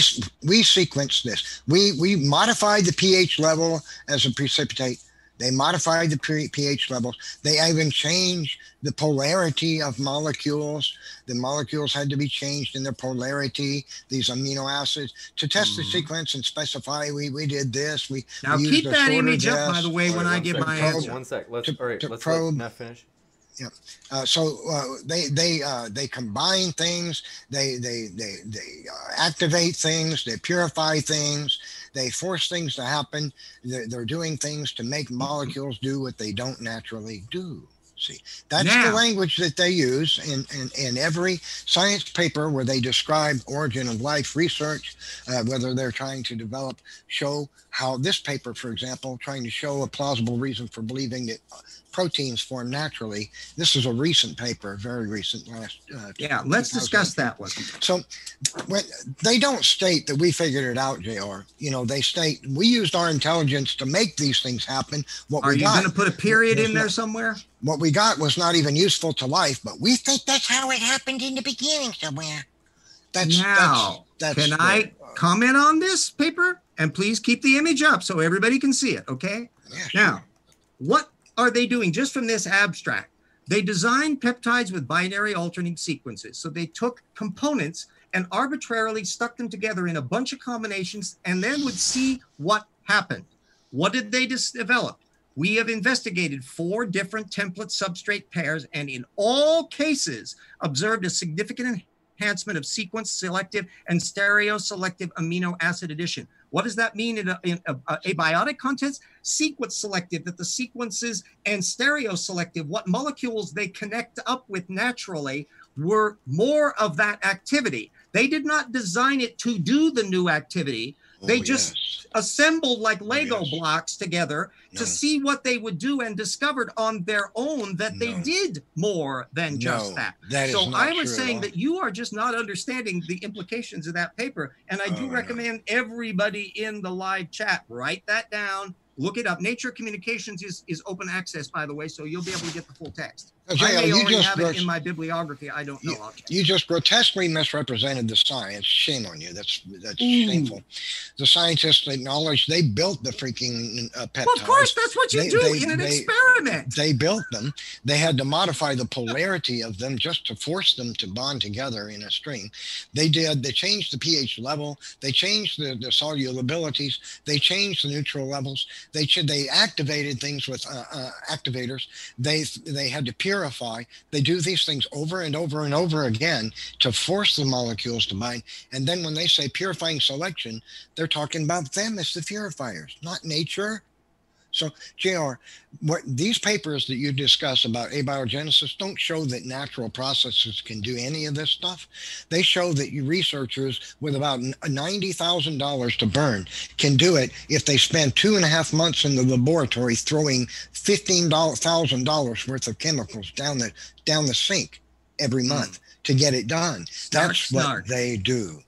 we sequenced this. We we modified the pH level as a precipitate. They modified the pH levels. They even changed the polarity of molecules. The molecules had to be changed in their polarity, these amino acids, to test the Mhm. sequence and specify we, we did this. We, Now we keep used that image up, by the way, All when right, I one give my Probe. answer. One sec. Let's To- all right. let's probe. let Neff finish. Uh, so uh, they they uh, they combine things, they they they they uh, activate things, they purify things, they force things to happen. They're, they're doing things to make molecules do what they don't naturally do. See, that's the language that they use in, in, in every science paper where they describe origin of life research, uh, whether they're trying to develop, show how this paper, for example, trying to show a plausible reason for believing that proteins form naturally. This is a recent paper, very recent, last. Uh, Yeah, let's discuss that one. So when they don't state that we figured it out, Jr. You know, they state we used our intelligence to make these things happen. What Are we you going to put a period in there no- somewhere? what we got was not even useful to life, but we think that's how it happened in the beginning somewhere. That's Now, that's, that's Can the- I comment on this paper? And please keep the image up so everybody can see it, okay? yeah, sure. Now, what are they doing just from this abstract? They designed peptides with binary alternating sequences. So they took components and arbitrarily stuck them together in a bunch of combinations and then would see what happened. What did they dis- develop? We have investigated four different template substrate pairs and in all cases observed a significant enhancement of sequence selective and stereo selective amino acid addition. What does that mean in, a, in a, a abiotic context? Sequence selective, that the sequences and stereo selective, what molecules they connect up with naturally, were more of that activity. They did not design it to do the new activity. They Oh, just yes. Assembled like oh, Lego yes. blocks together No. to see what they would do and discovered on their own that they did more than just No, that. that is so I was saying that you are just not understanding the implications of that paper. And I do Oh, no. recommend everybody in the live chat write that down, look it up. Nature Communications is, is open access, by the way, so you'll be able to get the full text. I may you already have it in my bibliography. I don't know. I'll. You just grotesquely misrepresented the science. Shame on you. That's that's Ooh. shameful. The scientists acknowledge they built the freaking uh, peptides. Well, of course, that's what you They- do they- in an they- experiment. They built them. They had to modify the polarity of them just to force them to bond together in a string. They did. They changed the pH level. They changed the, the solubilities. They changed the neutral levels. They they activated things with uh, uh, activators. They they had to They do these things over and over and over again to force the molecules to bind. And then when they say purifying selection, they're talking about them as the purifiers, not nature. So, JR, what these papers that you discuss about abiogenesis don't show that natural processes can do any of this stuff. They show that you researchers with about $90,000 to burn can do it if they spend two and a half months in the laboratory throwing $15,000 worth of chemicals down the down the sink every month hmm. to get it done. Snark, That's what they do.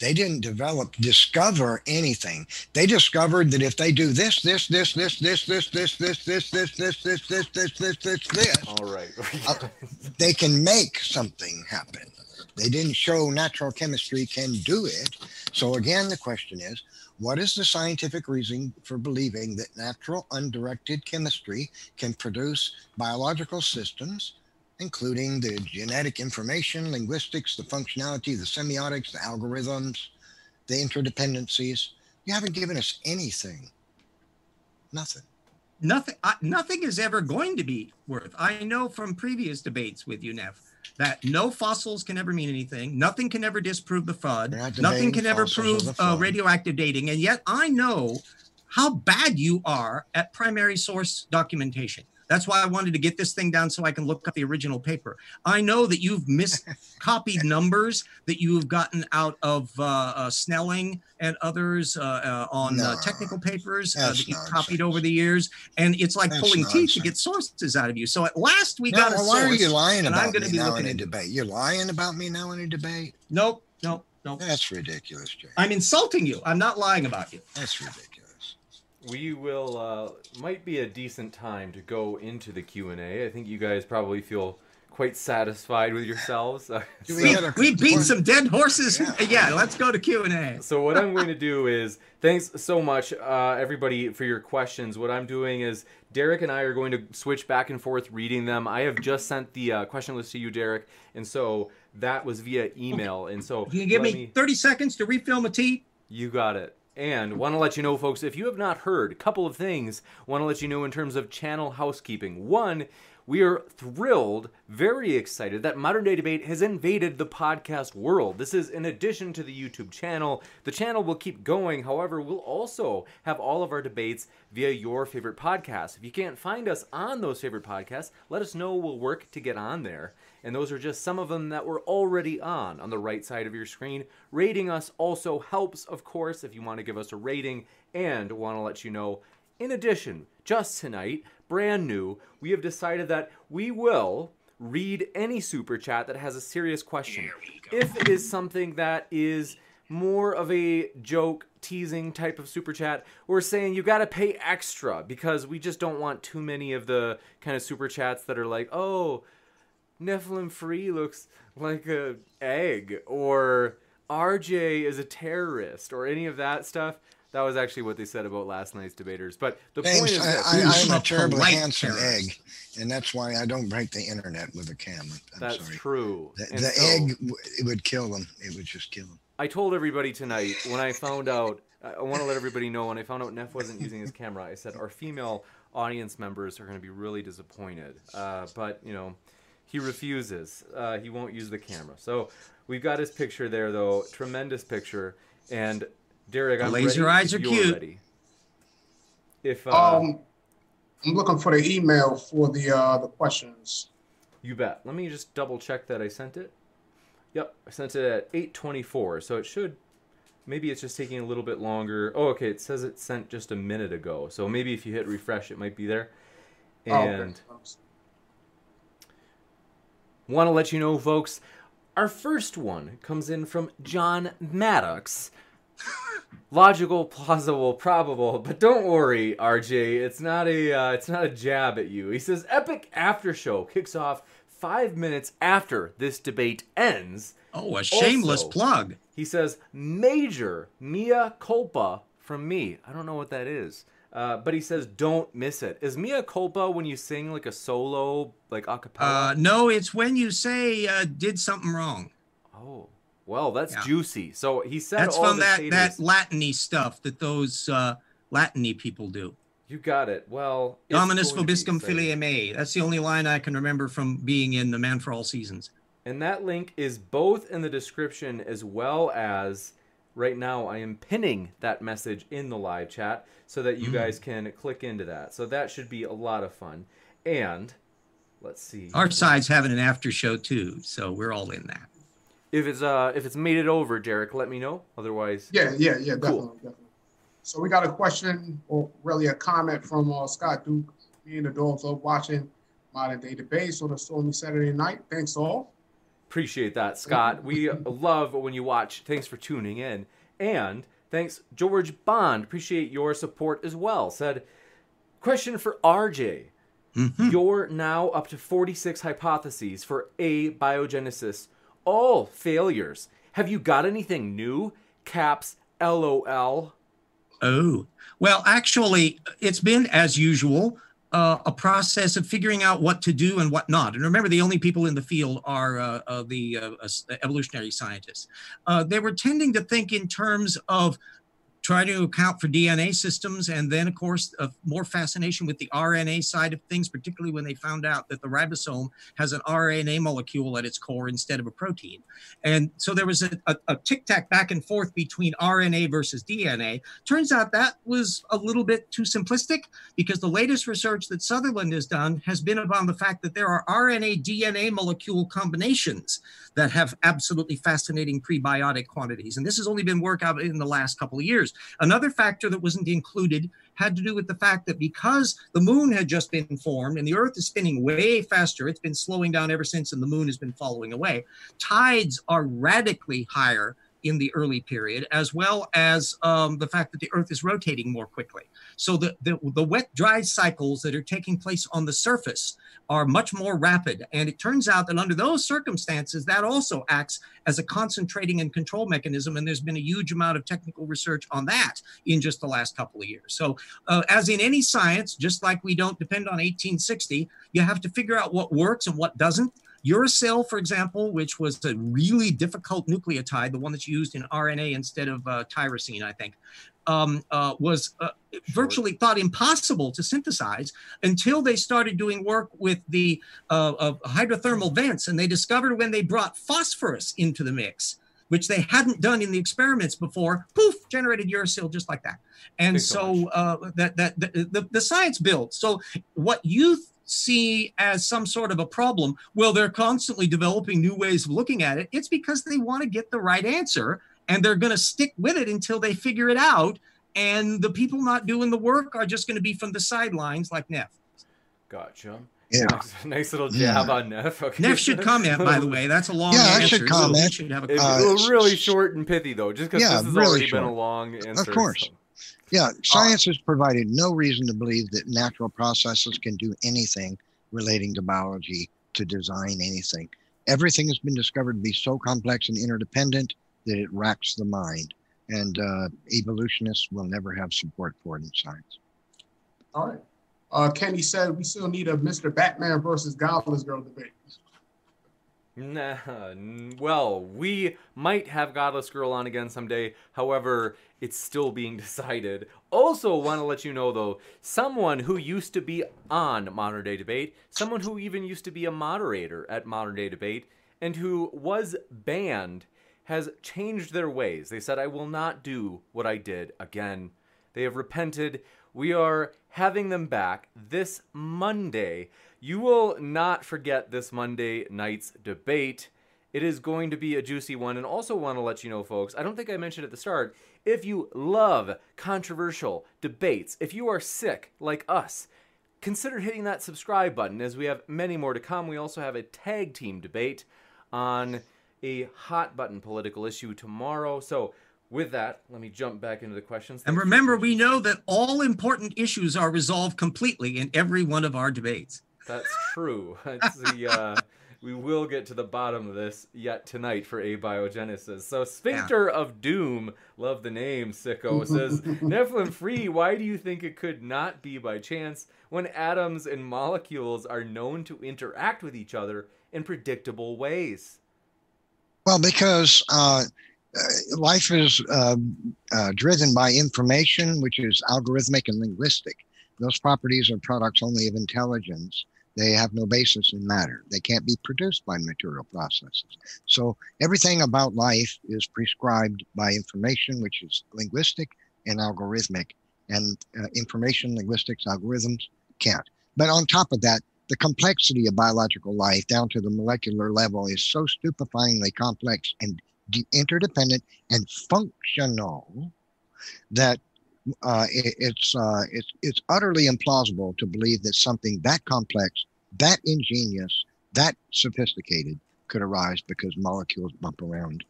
They didn't develop, discover anything. They discovered that if they do this, this, this, this, this, this, this, this, this, this, this, this, this, this, this, this, this, All right. Uh, they can make something happen. They didn't show natural chemistry can do it. So again, the question is, what is the scientific reason for believing that natural undirected chemistry can produce biological systems including the genetic information, linguistics, the functionality, the semiotics, the algorithms, the interdependencies. You haven't given us anything. Nothing. Nothing. I, nothing is ever going to be worth. I know from previous debates with you, Neff, that no fossils can ever mean anything. Nothing can ever disprove the FUD. Nothing can ever prove uh, radioactive dating. And yet I know how bad you are at primary source documentation. That's why I wanted to get this thing down so I can look up the original paper. I know that you've miscopied numbers that you have gotten out of uh, uh, Snelling and others uh, uh, on uh, No, technical papers uh, that you've copied over the years. And it's like That's pulling teeth to get sources out of you. So at last we No, got a well, why are you lying I'm about gonna me be now looking in a debate? You're lying about me now in a debate? Nope, nope, nope. That's ridiculous, Jay. I'm insulting you. I'm not lying about you. That's ridiculous. We will uh, might be a decent time to go into the Q and A. I think you guys probably feel quite satisfied with yourselves. Uh, so- we We, had a- beat some dead horses. Yeah. Yeah, let's go to Q and A. So what I'm going to do is thanks so much uh, everybody for your questions. What I'm doing is Derek and I are going to switch back and forth reading them. I have just sent the uh, question list to you, Derek, and so that was via email. And so You can give let me 30 seconds to refill my tea. You got it. And want to let you know, folks, if you have not heard, a couple of things want to let you know in terms of channel housekeeping. One, we are thrilled, very excited that Modern Day Debate has invaded the podcast world. This is in addition to the YouTube channel. The channel will keep going. However, we'll also have all of our debates via your favorite podcast. If you can't find us on those favorite podcasts, let us know. We'll work to get on there. And those are just some of them that we're already on on the right side of your screen. Rating us also helps, of course, if you want to give us a rating and want to let you know. In addition, just tonight, brand new, we have decided that we will read any super chat that has a serious question. If it is something that is more of a joke teasing type of super chat we're saying you got to pay extra because we just don't want too many of the kind of super chats that are like oh Nephilim Free looks like a egg, or RJ is a terrorist, or any of that stuff. That was actually what they said about last night's debaters. But the point is, this. I, I, I'm A a terribly handsome terrorist. egg, and that's why I don't break the internet with a camera. I'm that's sorry. true. The, the so, egg, it would kill them. It would just kill them. I told everybody tonight when I found out. I I want to let everybody know when I found out Neff wasn't using his camera. I said our female audience members are going to be really disappointed. Uh, but you know, he refuses. Uh, he won't use the camera. So we've got his picture there, though. Tremendous picture. And Derek, I'm Laser ready eyes are you're cute. Ready. If uh, Um, I'm looking for the email for the uh the questions. you bet. Let me just double check that I sent it. Yep, I sent it at 8:24, so it should. Maybe it's just taking a little bit longer. Oh, okay. It says it sent just a minute ago, so maybe if you hit refresh, it might be there. Oh, okay. Want to let you know, folks, our first one comes in from John Maddox. Logical, plausible, probable, but don't worry, RJ. It's not a uh, it's not a jab at you. He says epic after show kicks off five minutes after this debate ends. Oh, a shameless Also- plug. He says major mea culpa from me. I don't know what that is. Uh, but he says don't miss it. Is mea culpa when you sing like a solo, like a cappella? Uh, no, it's when you say uh, did something wrong. oh, well, that's Yeah. juicy. So he said That's from that haters- that Latiny stuff that those uh, Latiny people do. You got it. Well, Dominus going to be vobiscum filiae mei. That's the only line I can remember from being in the Man for All Seasons. And that link is both in the description as well as right now I am pinning that message in the live chat so that you Mm. guys can click into that. So that should be a lot of fun. And let's see. Our side's having an after show too, so we're all in that. If it's uh if it's made it over, Derek, let me know. Otherwise, Yeah, yeah, yeah, definitely, Cool. definitely. So we got a question, or really a comment from uh, Scott Duke. Me and the dogs love watching modern day debates on a stormy Saturday night. Thanks all. Appreciate that, Scott. We love when you watch. Thanks for tuning in. And thanks, George Bond. Appreciate your support as well. Said, question for RJ. Mhm. You're now up to 46 hypotheses for abiogenesis, all failures. Have you got anything new? Caps LOL. Oh, well, actually, it's been as usual. Uh, a process of figuring out what to do and what not. And remember, the only people in the field are uh, uh, the uh, evolutionary scientists. Uh, they were tending to think in terms of try to account for DNA systems. And then, of course, uh, more fascination with the RNA side of things, particularly when they found out that the ribosome has an RNA molecule at its core instead of a protein. And so there was a, a, a tic tac back and forth between RNA versus DNA. Turns out that was a little bit too simplistic because the latest research that Sutherland has done has been about the fact that there are RNA DNA molecule combinations that have absolutely fascinating prebiotic quantities. And this has only been worked out in the last couple of years. Another factor that wasn't included had to do with the fact that because the moon had just been formed and the earth is spinning way faster, it's been slowing down ever since, and the moon has been following away. Tides are radically higher in the early period, as well as um, the fact that the Earth is rotating more quickly. So the, the, the wet dry cycles that are taking place on the surface are much more rapid. And it turns out that under those circumstances, that also acts as a concentrating and control mechanism. And there's been a huge amount of technical research on that in just the last couple of years. So, uh, as in any science, just like we don't depend on 1860, you have to figure out what works and what doesn't. Uracil, for example, which was a really difficult nucleotide, the one that's used in RNA instead of uh, tyrosine, I think, um, uh, was uh, virtually thought impossible to synthesize until they started doing work with the uh, hydrothermal vents. And they discovered when they brought phosphorus into the mix, which they hadn't done in the experiments before, poof, generated uracil just like that. And so uh, that, that the, the, the science built. So what you see as some sort of a problem, well, they're constantly developing new ways of looking at it. It's because they want to get the right answer and they're going to stick with it until they figure it out. And the people not doing the work are just going to be from the sidelines like Neff. Gotcha. Yeah. Nice, nice little jab yeah. on Neff. Okay. Neff should comment, by the way. That's a long yeah, answer. I should comment. Should have a uh, really short and pithy, though, just because yeah, this has really already short. been a long answer. Of course. So. Yeah, science has provided no reason to believe that natural processes can do anything relating to biology to design anything. Everything has been discovered to be so complex and interdependent that it racks the mind. And uh, evolutionists will never have support for it in science. All right. Uh, Kenny said we still need a Mr. Batman versus Godless Girl debate. Nah, well, we might have Godless Girl on again someday. However, it's still being decided. Also, want to let you know though, someone who used to be on Modern Day Debate, someone who even used to be a moderator at Modern Day Debate, and who was banned, has changed their ways. They said, I will not do what I did again. They have repented. We are having them back this Monday. You will not forget this Monday night's debate. It is going to be a juicy one. And also want to let you know, folks, I don't think I mentioned at the start, if you love controversial debates, if you are sick like us, consider hitting that subscribe button as we have many more to come. We also have a tag team debate on a hot button political issue tomorrow. So, with that, let me jump back into the questions. and remember, we know that all important issues are resolved completely in every one of our debates. That's true. The uh, we will get to the bottom of this yet tonight for abiogenesis. So Sphincter yeah. of Doom, love the name, sicko, says Nephilim free, why do you think it could not be by chance when atoms and molecules are known to interact with each other in predictable ways? Well, because uh, uh life is uh, uh, driven by information, which is algorithmic and linguistic. Those properties are products only of intelligence. They have no basis in matter. They can't be produced by material processes. So everything about life is prescribed by information, which is linguistic and algorithmic. And uh, information, linguistics, algorithms can't. But on top of that, the complexity of biological life down to the molecular level is so stupefyingly complex and de- interdependent and functional that uh, it, it's uh, it's it's utterly implausible to believe that something that complex that ingenious, that sophisticated could arise because molecules bump around.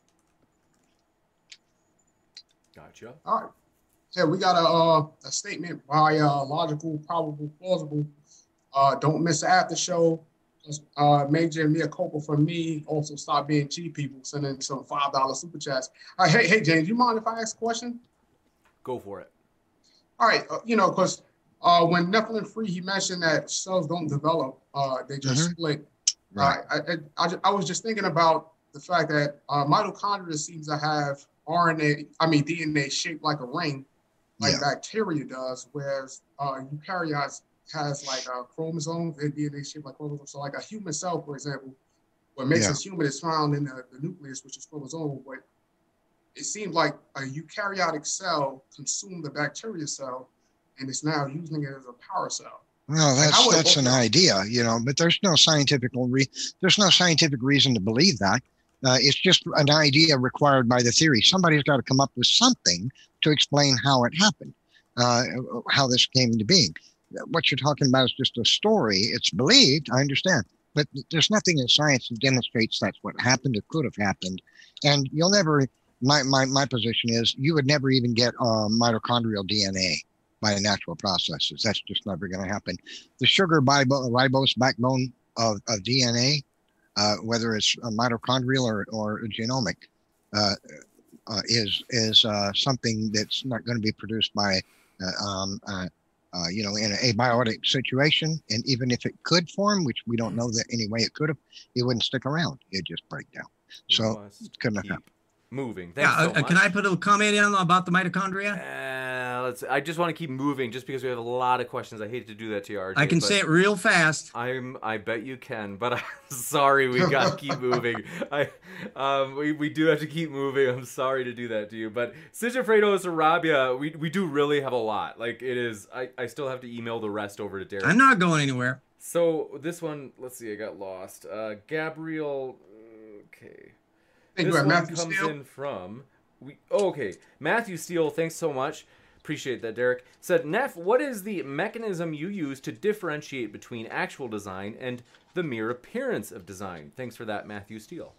Gotcha. All right. So we got a, uh, a statement by uh, logical, probable, plausible. Uh, don't miss the after show. Uh, major Mia Copa for me. Also, stop being cheap, people. Sending some five dollar super chats. All right, hey, hey, James, you mind if I ask a question? Go for it. All right, uh, you know, because Uh, when Nephilim free, he mentioned that cells don't develop; uh, they just Mhm. split. Right. Uh, I, I, I, I was just thinking about the fact that uh, mitochondria seems to have RNA, I mean DNA shaped like a ring, like Yeah. bacteria does, whereas uh, eukaryotes has like a chromosome, their DNA shaped like chromosomes. So like a human cell, for example, what makes Yeah. us human is found in the, the nucleus, which is chromosomal, but it seems like a eukaryotic cell consumed the bacteria cell and it's now using it as a power cell. Well, that's would that's an idea, you know, but there's no scientific re- there's no scientific reason to believe that. Uh, it's just an idea required by the theory. Somebody's got to come up with something to explain how it happened, uh, how this came into being. What you're talking about is just a story. It's believed, I understand, but there's nothing in science that demonstrates that's what happened. It could have happened, and you'll never. My my my position is you would never even get uh, mitochondrial DNA by natural processes. That's just never going to happen. The sugar ribose backbone of, of DNA, uh, whether it's a mitochondrial or, or genomic, uh, uh, is is uh, something that's not going to be produced by, uh, um, uh, uh, you know, in an abiotic situation. And even if it could form, which we don't know that any way it could have, it wouldn't stick around. It'd just break down. So, must couldn't have happened. Moving. Yeah, Thanks so uh, can. I put a comment in about the mitochondria? Uh, let's. I just want to keep moving, just because we have a lot of questions. I hate to do that to you, RJ. I can say it real fast. I'm. I bet you can, but I'm sorry. We got to keep moving. I. Um. We, we do have to keep moving. I'm sorry to do that to you, but Sigifredo Sarabia, we we do really have a lot. Like it is. I I still have to email the rest over to Derek. I'm not going anywhere. So this one, let's see. I got lost. Uh, Gabriel. Okay. Thank this you, one Matthew comes Steele. in from we. Oh, okay, Matthew Steele. Thanks so much. Appreciate that, Derek. Said Neff, what is the mechanism you use to differentiate between actual design and the mere appearance of design? Thanks for that, Matthew Steele.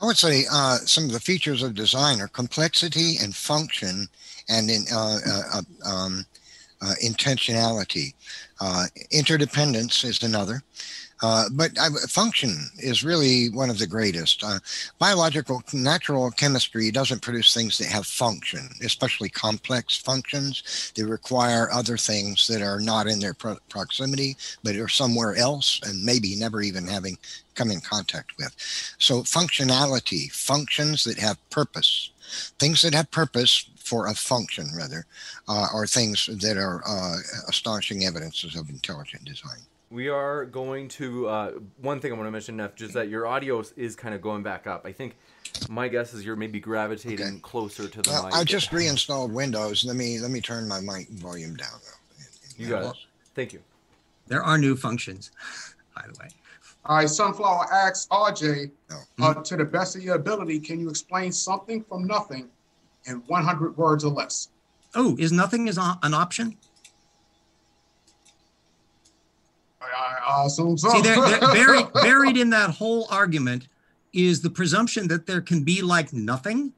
I would say uh, some of the features of design are complexity and function, and in uh, uh, uh, um, uh, intentionality. Uh, interdependence is another. Uh, but function is really one of the greatest. Uh, biological, natural chemistry doesn't produce things that have function, especially complex functions. They require other things that are not in their pro- proximity, but are somewhere else, and maybe never even having come in contact with. So, functionality, functions that have purpose, things that have purpose for a function, rather, uh, are things that are uh, astonishing evidences of intelligent design. We are going to uh, one thing I want to mention, Neff, just that your audio is kind of going back up. I think my guess is you're maybe gravitating Okay. closer to the Well, mic. I just reinstalled Windows. Let me let me turn my mic volume down. You got it. Thank you. There are new functions, by the way. All right, Sunflower asks RJ, No. uh, to the best of your ability, can you explain something from nothing in 100 words or less? Oh, is nothing is an option? I, I assume so. See, there, there, buried, buried in that whole argument is the presumption that there can be like nothing.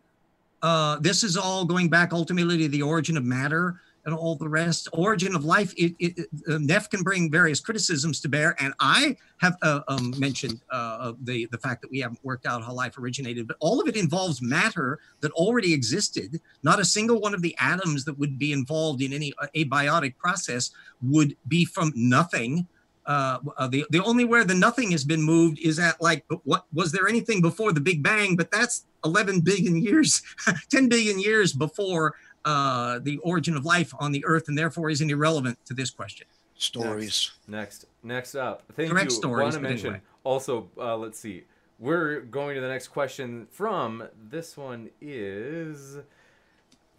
Uh, this is all going back ultimately to the origin of matter and all the rest. Origin of life. It, it, it, uh, Neff can bring various criticisms to bear, and I have uh, um, mentioned uh, the the fact that we haven't worked out how life originated. But all of it involves matter that already existed. Not a single one of the atoms that would be involved in any uh, abiotic process would be from nothing uh, uh, the the only where the nothing has been moved is at like what was there anything before the Big Bang? But that's 11 billion years, 10 billion years before uh, the origin of life on the Earth, and therefore isn't irrelevant to this question. Stories. Next, next up. Thank Correct you. stories, Want to mention anyway. also? Uh, let's see. We're going to the next question from this one is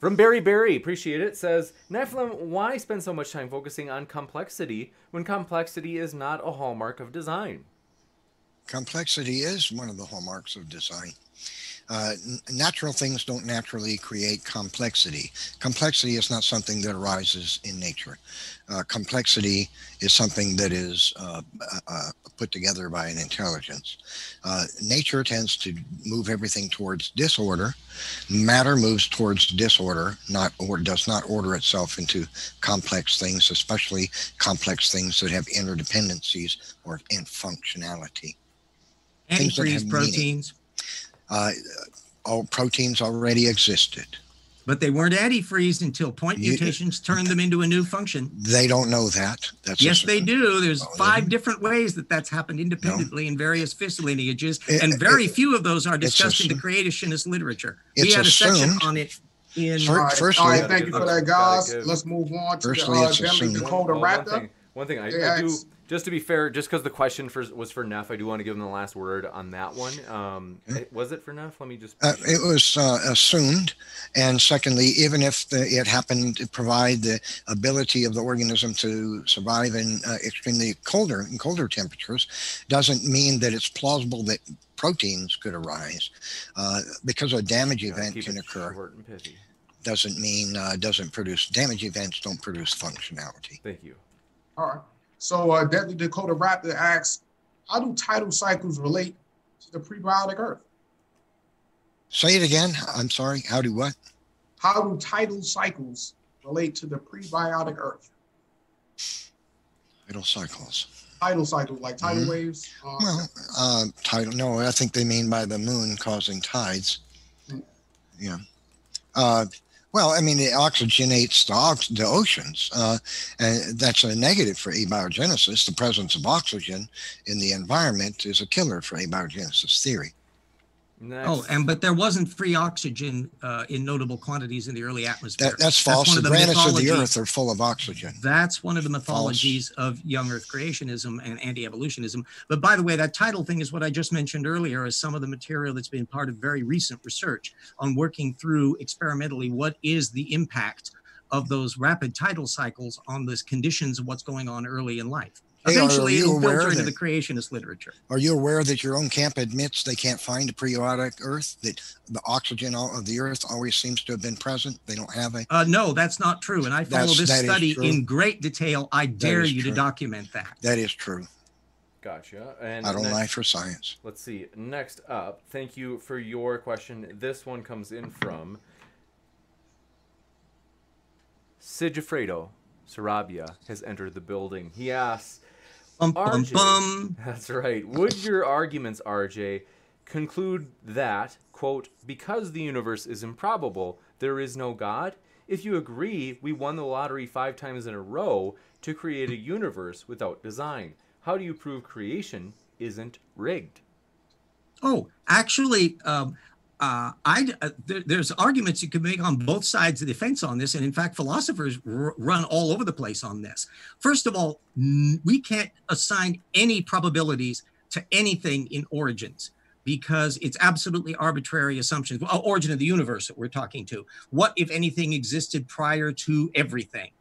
from Barry Barry. Appreciate it. Says Nephilim, why spend so much time focusing on complexity when complexity is not a hallmark of design? Complexity is one of the hallmarks of design. Uh, natural things don't naturally create complexity. Complexity is not something that arises in nature. Uh, complexity is something that is uh, uh, put together by an intelligence. Uh, nature tends to move everything towards disorder. Matter moves towards disorder, not or does not order itself into complex things, especially complex things that have interdependencies or in functionality. Things that Antifreeze have meaning. Proteins. uh, all proteins already existed. But they weren't antifreeze until point You- mutations turned them into a new function. They don't know that. That's a- Yes, they do. There's Oh, they five different ways that that's happened independently in various fifth lineages, It- and very it- few of those are discussed in the creationist literature. We It's had a section assumed- on it in. Fir- All right, firstly- all right, thank you for that, guys. Let's move on to Firstly, the uh, it's Denley Dakota Well, one Raptor. thing, one thing I, They I do asked- just to be fair, just because the question for, was for Neff, I do want to give him the last word on that one. Um, it- was it for Neff? Let me just. Uh, it was uh, assumed, and secondly, even if the, it happened to provide the ability of the organism to survive in uh, extremely colder and colder temperatures, doesn't mean that it's plausible that proteins could arise uh, because a damage event can occur. Short and pithy. Doesn't mean uh, doesn't produce damage events. Don't produce functionality. Thank you. All right. So uh, Deadly Dakota Raptor asks, how do tidal cycles relate to the prebiotic Earth? Say it again. I'm sorry. How do what? How do tidal cycles relate to the prebiotic Earth? Tidal cycles. Tidal cycles, like tidal Mhm. waves. Uh, Well, uh, tidal. No, I think they mean by the moon causing tides. Mm. Yeah. Uh, well, I mean, it oxygenates the, the oceans, uh, and that's a negative for abiogenesis. The presence of oxygen in the environment is a killer for abiogenesis theory. Next. Oh, and but there wasn't free oxygen uh, in notable quantities in the early atmosphere. That, that's false. one the of granites of the Earth are full of oxygen. That's one of the mythologies of young Earth creationism and anti-evolutionism. But by the way, that tidal thing is what I just mentioned earlier Is some of the material that's been part of very recent research on working through experimentally what is the impact of those rapid tidal cycles on the conditions of what's going on early in life. Hey, are Eventually, it'll aware filter into the creationist literature. Are you aware that your own camp admits they can't find a prebiotic Earth? That the oxygen of the Earth always seems to have been present. They don't have a. Uh, no, that's not true. And I follow That's- this study in great detail. I dare is you to document that. That is true. Gotcha. And I don't next- lie for science. Let's see. Next up, thank you for your question. This one comes in from Sigifredo Sarabia has entered the building. He asks, Bum, bum, RJ. bum. That's right. Would your arguments, RJ, conclude that, quote, because the universe is improbable, there is no God? If you agree, we won the lottery five times in a row to create a universe without design. How do you prove creation isn't rigged? Oh, actually, um, uh, I uh, there, there's arguments you can make on both sides of the fence on this, and in fact, philosophers r- run all over the place on this. First of all, n- we can't assign any probabilities to anything in origins because it's absolutely arbitrary assumptions. Well, origin of the universe that we're talking to. What, if anything, existed prior to everything?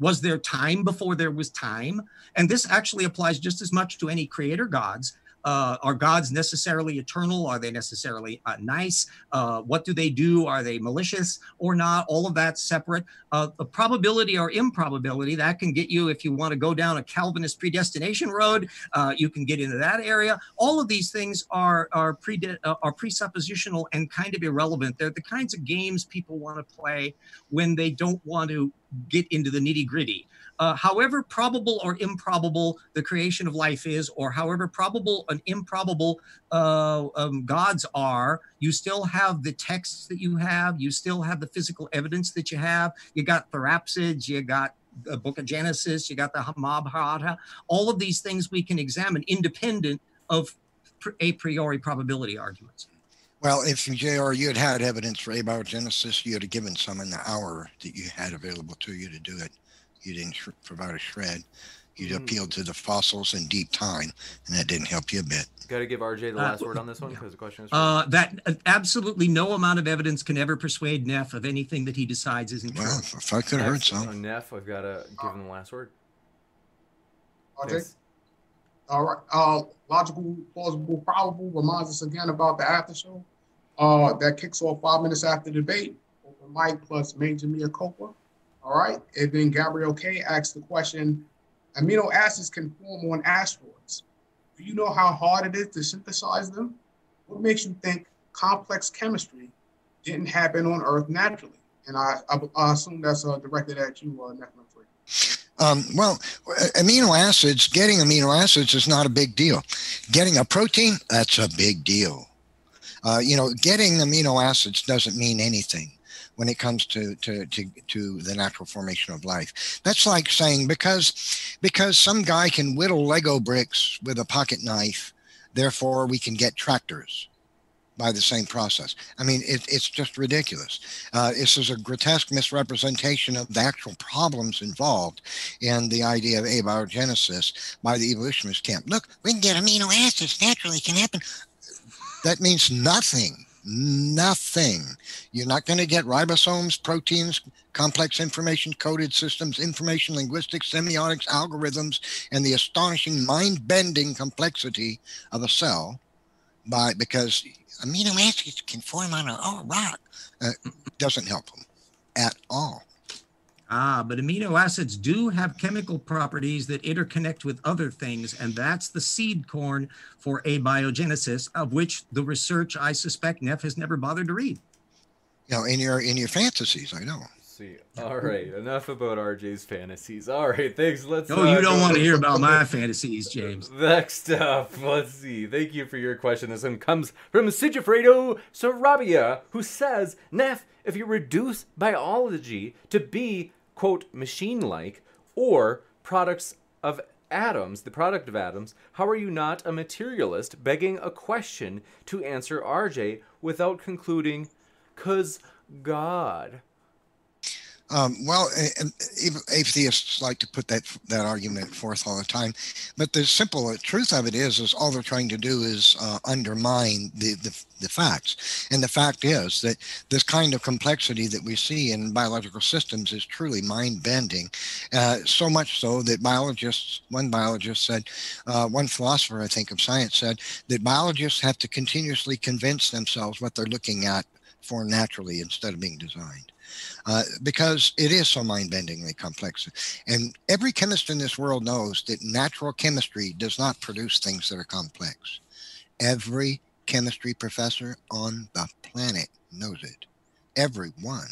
Was there time before there was time? And this actually applies just as much to any creator gods uh, are gods necessarily eternal? Are they necessarily uh, nice? Uh, what do they do? Are they malicious or not? All of that's separate. Uh, the probability or improbability that can get you if you want to go down a Calvinist predestination road. Uh, you can get into that area. All of these things are are uh, are presuppositional and kind of irrelevant. They're the kinds of games people want to play when they don't want to get into the nitty gritty. Uh, however probable or improbable the creation of life is, or however probable and improbable uh, um, gods are, you still have the texts that you have, you still have the physical evidence that you have. You got Therapsids, you got the Book of Genesis, you got the Mahabharata. All of these things we can examine independent of a priori probability arguments. Well, if JR, you had had evidence for abiogenesis, you'd have given some in the hour that you had available to you to do it. You didn't sh- provide a shred. You Hmm. appealed to the fossils in deep time, and that didn't help you a bit. Got to give RJ the Uh, last word on this one because the question is. for Uh, that uh, absolutely no amount of evidence can ever persuade Neff of anything that he decides isn't true. Well, if, if I could have heard Next, some. On Neff, I've got to give him the last word. RJ? Thanks. All right. Uh, logical, plausible, probable reminds us again about the after show. Uh, that kicks off five minutes after debate. Open mic plus Major Mia Copa. All right. And then Gabriel K asks the question amino acids can form on asteroids. Do you know how hard it is to synthesize them? What makes you think complex chemistry didn't happen on Earth naturally? And I, I, I assume that's uh, directed at you, uh, Nephilim. Um, well, amino acids, getting amino acids is not a big deal. Getting a protein, that's a big deal. Uh, you know, getting amino acids doesn't mean anything when it comes to, to, to, to the natural formation of life. That's like saying because, because some guy can whittle Lego bricks with a pocket knife, therefore we can get tractors by the same process. I mean, it, it's just ridiculous. Uh, this is a grotesque misrepresentation of the actual problems involved in the idea of abiogenesis by the evolutionist camp. Look, we can get amino acids naturally, can happen. That means nothing nothing. You're not going to get ribosomes, proteins, complex information coded systems, information linguistics, semiotics, algorithms, and the astonishing mind bending complexity of a cell by because amino acids can form on a oh, rock. Uh, doesn't help them at all. Ah, but amino acids do have chemical properties that interconnect with other things, and that's the seed corn for abiogenesis, of which the research I suspect Neff has never bothered to read. You know, in your in your fantasies, I know. See, all right, enough about RJ's fantasies. All right, thanks. Let's. No, uh, you don't want to hear about my fantasies, James. Next up, let's see. Thank you for your question. This one comes from Sigifredo Sarabia, who says, "Neff, if you reduce biology to be quote, machine like, or products of atoms, the product of atoms, how are you not a materialist begging a question to answer RJ without concluding, cause God? Um, well, atheists like to put that that argument forth all the time, but the simple truth of it is, is all they're trying to do is uh, undermine the, the, the facts. And the fact is that this kind of complexity that we see in biological systems is truly mind bending. Uh, so much so that biologists, one biologist said, uh, one philosopher I think of science said that biologists have to continuously convince themselves what they're looking at for naturally instead of being designed uh, because it is so mind-bendingly complex. And every chemist in this world knows that natural chemistry does not produce things that are complex. Every chemistry professor on the planet knows it. Everyone.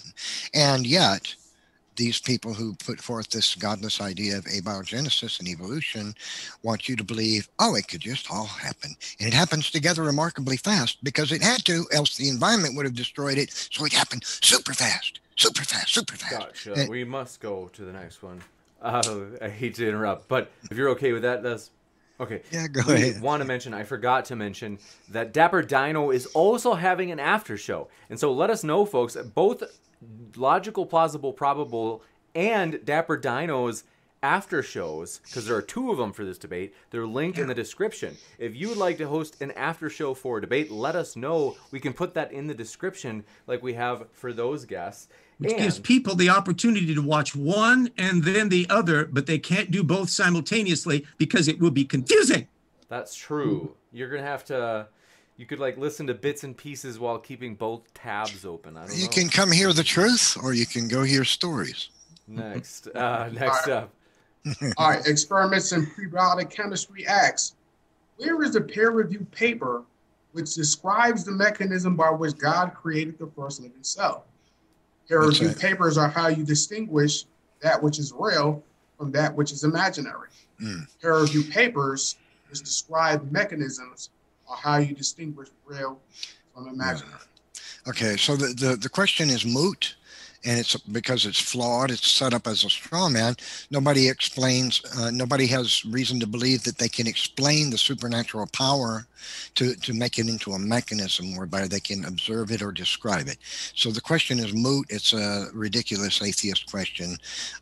And yet, these people who put forth this godless idea of abiogenesis and evolution want you to believe, oh, it could just all happen. And it happens together remarkably fast because it had to, else the environment would have destroyed it. So it happened super fast super fast, super fast. Gotcha. And, we must go to the next one. Uh, I hate to interrupt, but if you're okay with that, that's okay. Yeah, go we ahead. Want to mention? I forgot to mention that Dapper Dino is also having an after show, and so let us know, folks. Both logical, plausible, probable, and Dapper Dino's after shows, because there are two of them for this debate. They're linked in the description. If you would like to host an after show for a debate, let us know. We can put that in the description like we have for those guests. Which and, gives people the opportunity to watch one and then the other, but they can't do both simultaneously because it will be confusing. That's true. You're going to have to you could like listen to bits and pieces while keeping both tabs open. I don't you know. can come hear the truth, or you can go hear stories. Next, uh, next up, All right, experiments in prebiotic chemistry asks, where is the peer-reviewed paper which describes the mechanism by which God created the first living cell? Peer-reviewed papers are how you distinguish that which is real from that which is imaginary. Mm. Peer-reviewed papers which describe mechanisms are how you distinguish real from imaginary. Okay, so the, the, the question is moot and it's because it's flawed it's set up as a straw man nobody explains uh, nobody has reason to believe that they can explain the supernatural power to to make it into a mechanism whereby they can observe it or describe it. So the question is moot. It's a ridiculous atheist question.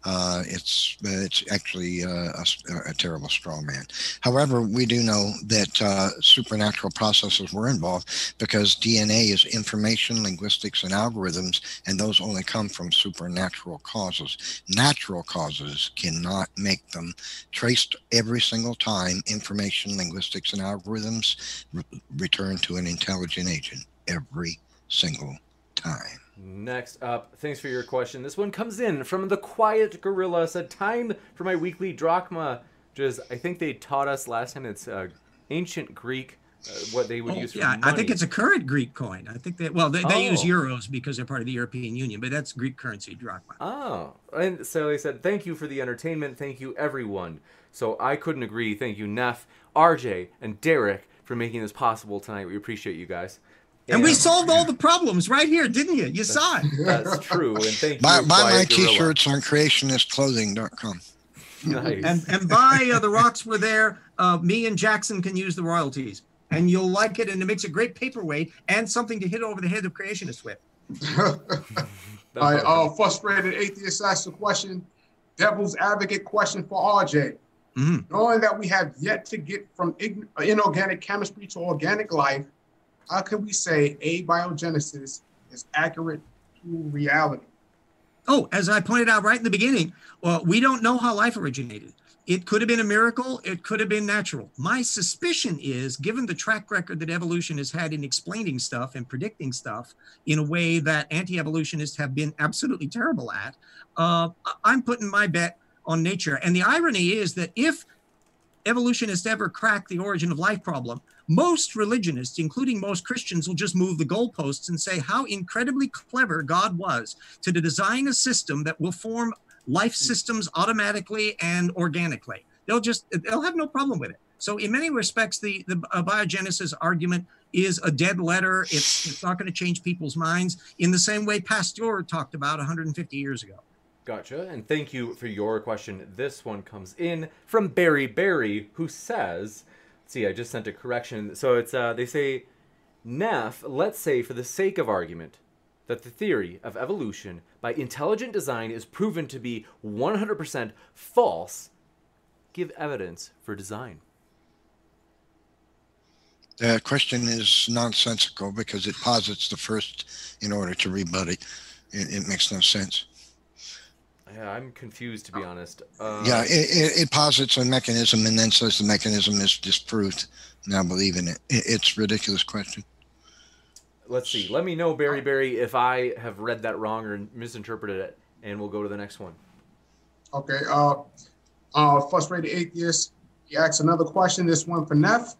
Uh, it's it's actually uh, a, a, terrible straw man. However we do know that uh, supernatural processes were involved because dna is information linguistics and algorithms and those only come from supernatural causes. Natural causes cannot make them traced every single time information, linguistics, and algorithms re- return to an intelligent agent every single time. Next up, thanks for your question. This one comes in from the Quiet Gorilla. Said time for my weekly drachma, is I think they taught us last time. It's uh, ancient Greek uh, what they would oh, use. yeah, I think it's a current Greek coin. I think that well, they, they oh. use euros because they're part of the European Union, but that's Greek currency, drachma. Oh, and so they said, "Thank you for the entertainment. Thank you, everyone." So I couldn't agree. Thank you, Neff, RJ, and Derek for making this possible tonight. We appreciate you guys. And we solved all the problems right here, didn't you? You saw it. That's true. And thank you. Buy, buy my Gorilla. t-shirts on creationistclothing.com. Nice. And and buy uh, the rocks were there. Uh, me and Jackson can use the royalties, and you'll like it. And it makes a great paperweight and something to hit over the head of creationists with. That's I uh, frustrated atheist asked a question, devil's advocate question for RJ. Mhm. Knowing that we have yet to get from ign- uh, inorganic chemistry to organic life, how can we say abiogenesis is accurate to reality? Oh, as I pointed out right in the beginning, well, we don't know how life originated. It could have been a miracle. It could have been natural. My suspicion is, given the track record that evolution has had in explaining stuff and predicting stuff in a way that anti-evolutionists have been absolutely terrible at, uh, I'm putting my bet on nature. And the irony is that if evolutionists ever crack the origin of life problem, most religionists, including most Christians, will just move the goalposts and say how incredibly clever God was to design a system that will form life systems automatically and organically. They'll just they'll have no problem with it. So in many respects, the the uh, biogenesis argument is a dead letter. It's it's not going to change people's minds in the same way Pasteur talked about 150 years ago. Gotcha. And thank you for your question. This one comes in from Barry Barry, who says, see, I just sent a correction. So it's, uh, they say, Neff, let's say for the sake of argument, that the theory of evolution by intelligent design is proven to be 100% false. Give evidence for design. The question is nonsensical because it posits the first in order to rebut it. It, it makes no sense. Yeah, I'm confused to be honest. Uh, yeah, it, it, it posits a mechanism and then says the mechanism is disproved. Now believe in it. it it's a ridiculous question. Let's see. Let me know, Barry Barry, if I have read that wrong or misinterpreted it, and we'll go to the next one. Okay. Uh, uh, frustrated atheist. He asks another question. This one for Neff.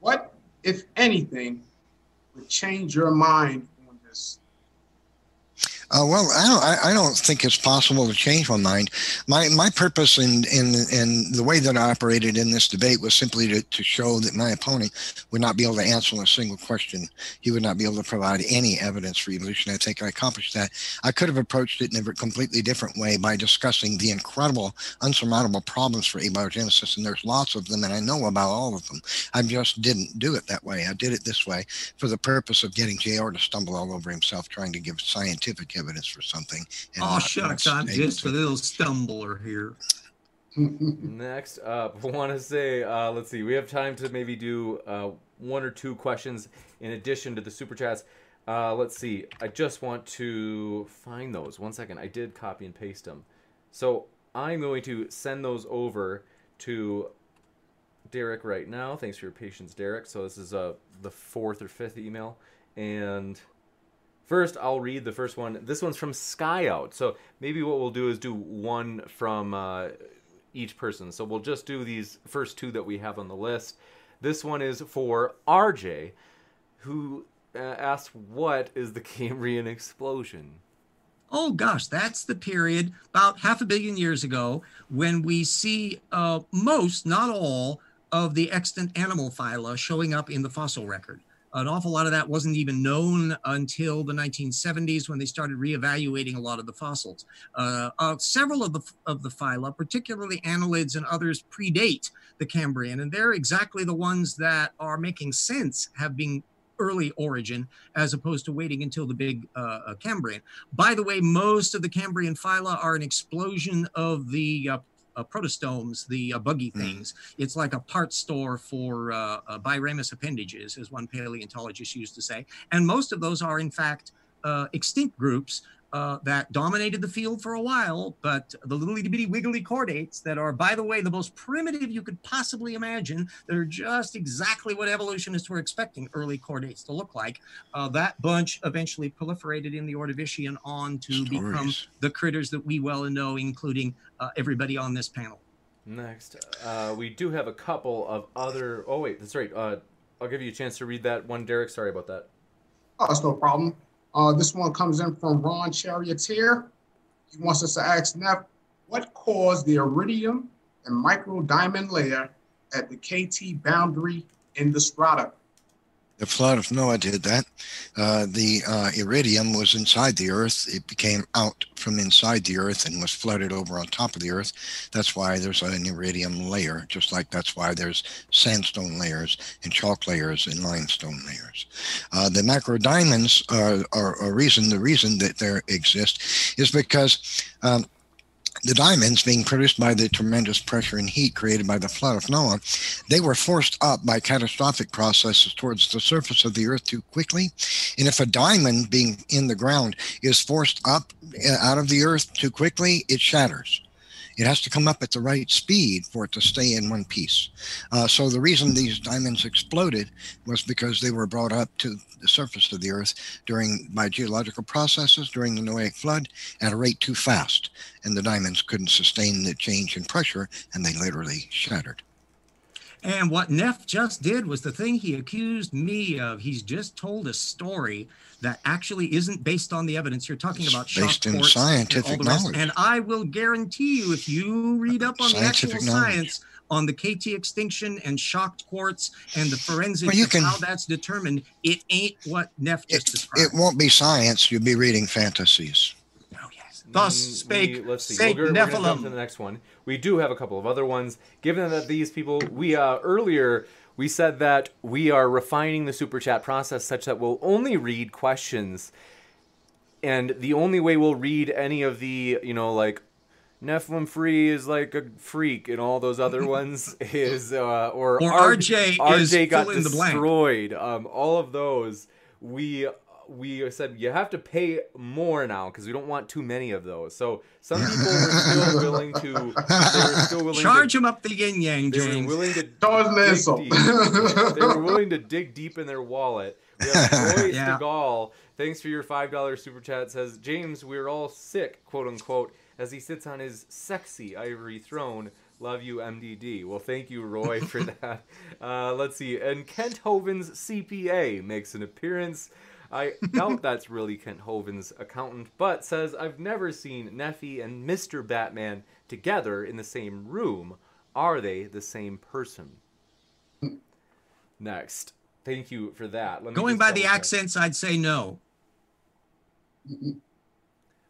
What, if anything, would change your mind on this? Uh, well, I don't. I, I don't think it's possible to change my mind. My my purpose in in in the way that I operated in this debate was simply to, to show that my opponent would not be able to answer a single question. He would not be able to provide any evidence for evolution. I think I accomplished that. I could have approached it in a completely different way by discussing the incredible, unsurmountable problems for abiogenesis, and there's lots of them, and I know about all of them. I just didn't do it that way. I did it this way for the purpose of getting Jr. to stumble all over himself, trying to give scientific evidence for something. and Oh not shucks, I'm just a little stumbler here. Next up, I want to say, uh, let's see, we have time to maybe do uh, one or two questions in addition to the super chats. Uh, let's see, I just want to find those. One second, I did copy and paste them. So I'm going to send those over to Derek right now. Thanks for your patience, Derek. So this is uh, the fourth or fifth email. And First, I'll read the first one. This one's from Skyout. So maybe what we'll do is do one from uh, each person. So we'll just do these first two that we have on the list. This one is for RJ, who uh, asked, "What is the Cambrian explosion?" Oh gosh, that's the period about half a billion years ago when we see uh, most, not all, of the extant animal phyla showing up in the fossil record. An awful lot of that wasn't even known until the 1970s when they started reevaluating a lot of the fossils. Uh, uh, several of the of the phyla, particularly annelids and others, predate the Cambrian, and they're exactly the ones that are making sense, have been early origin as opposed to waiting until the big uh, uh, Cambrian. By the way, most of the Cambrian phyla are an explosion of the uh, uh, protostomes, the uh, buggy things. It's like a part store for uh, uh, biramous appendages, as one paleontologist used to say. And most of those are, in fact, uh, extinct groups uh, that dominated the field for a while, but the little itty bitty wiggly chordates that are, by the way, the most primitive you could possibly imagine, that are just exactly what evolutionists were expecting early chordates to look like. Uh, that bunch eventually proliferated in the Ordovician on to become the critters that we well know, including uh, everybody on this panel. Next, uh, we do have a couple of other. Oh wait, that's right. Uh, I'll give you a chance to read that one, Derek. Sorry about that. Oh, that's no problem. Uh, this one comes in from Ron Charioteer. He wants us to ask Neff, what caused the iridium and micro diamond layer at the KT boundary in the strata? The flood of Noah did that. Uh, the uh, iridium was inside the earth. It became out from inside the earth and was flooded over on top of the earth. That's why there's an iridium layer, just like that's why there's sandstone layers and chalk layers and limestone layers. Uh, the macro diamonds are, are a reason. The reason that they exist is because um, the diamonds being produced by the tremendous pressure and heat created by the flood of Noah, they were forced up by catastrophic processes towards the surface of the earth too quickly. And if a diamond being in the ground is forced up uh, out of the earth too quickly, it shatters. It has to come up at the right speed for it to stay in one piece. Uh, so the reason these diamonds exploded was because they were brought up to the surface of the earth during by geological processes during the Noahic flood at a rate too fast, and the diamonds couldn't sustain the change in pressure, and they literally shattered. And what Neff just did was the thing he accused me of. He's just told a story that actually isn't based on the evidence. You're talking It's about based in shock quartz and all scientific rest. knowledge. And I will guarantee you, if you read up on the actual knowledge. science on the KT extinction and shocked quartz and the forensics Well, can- how that's determined, it ain't what Neff just It, described. it won't be science. You'll be reading fantasies. Thus spake we- let's see. Saint we're, gonna- we're jump to Nephilim. the next one. We do have a couple of other ones. Given that these people, we uh, earlier we said that we are refining the super chat process such that we'll only read questions, and the only way we'll read any of the, you know, like Nephilim free is like a freak, and all those other ones is uh, or, Or RJ is RJ got fill the blank. destroyed. Um, all of those we we said you have to pay more now because we don't want too many of those. So some people were still willing to. Were still willing Charge to, him up the yin yang, They were James. willing to Charge an dig insult. deep. they were willing to dig deep in their wallet. We have Roy Yeah. Stegall. Thanks for your five dollar super chat. Says James, we're all sick, quote unquote, as he sits on his sexy ivory throne. Love you, MDD. Well, thank you, Roy, for that. Uh, let's see. And Kent Hovind's CPA makes an appearance. I doubt that's really Kent Hovind's accountant, but says I've never seen Neffy and Mr. Batman together in the same room. Are they the same person? Next. Thank you for that. Going by the check. accents, I'd say no.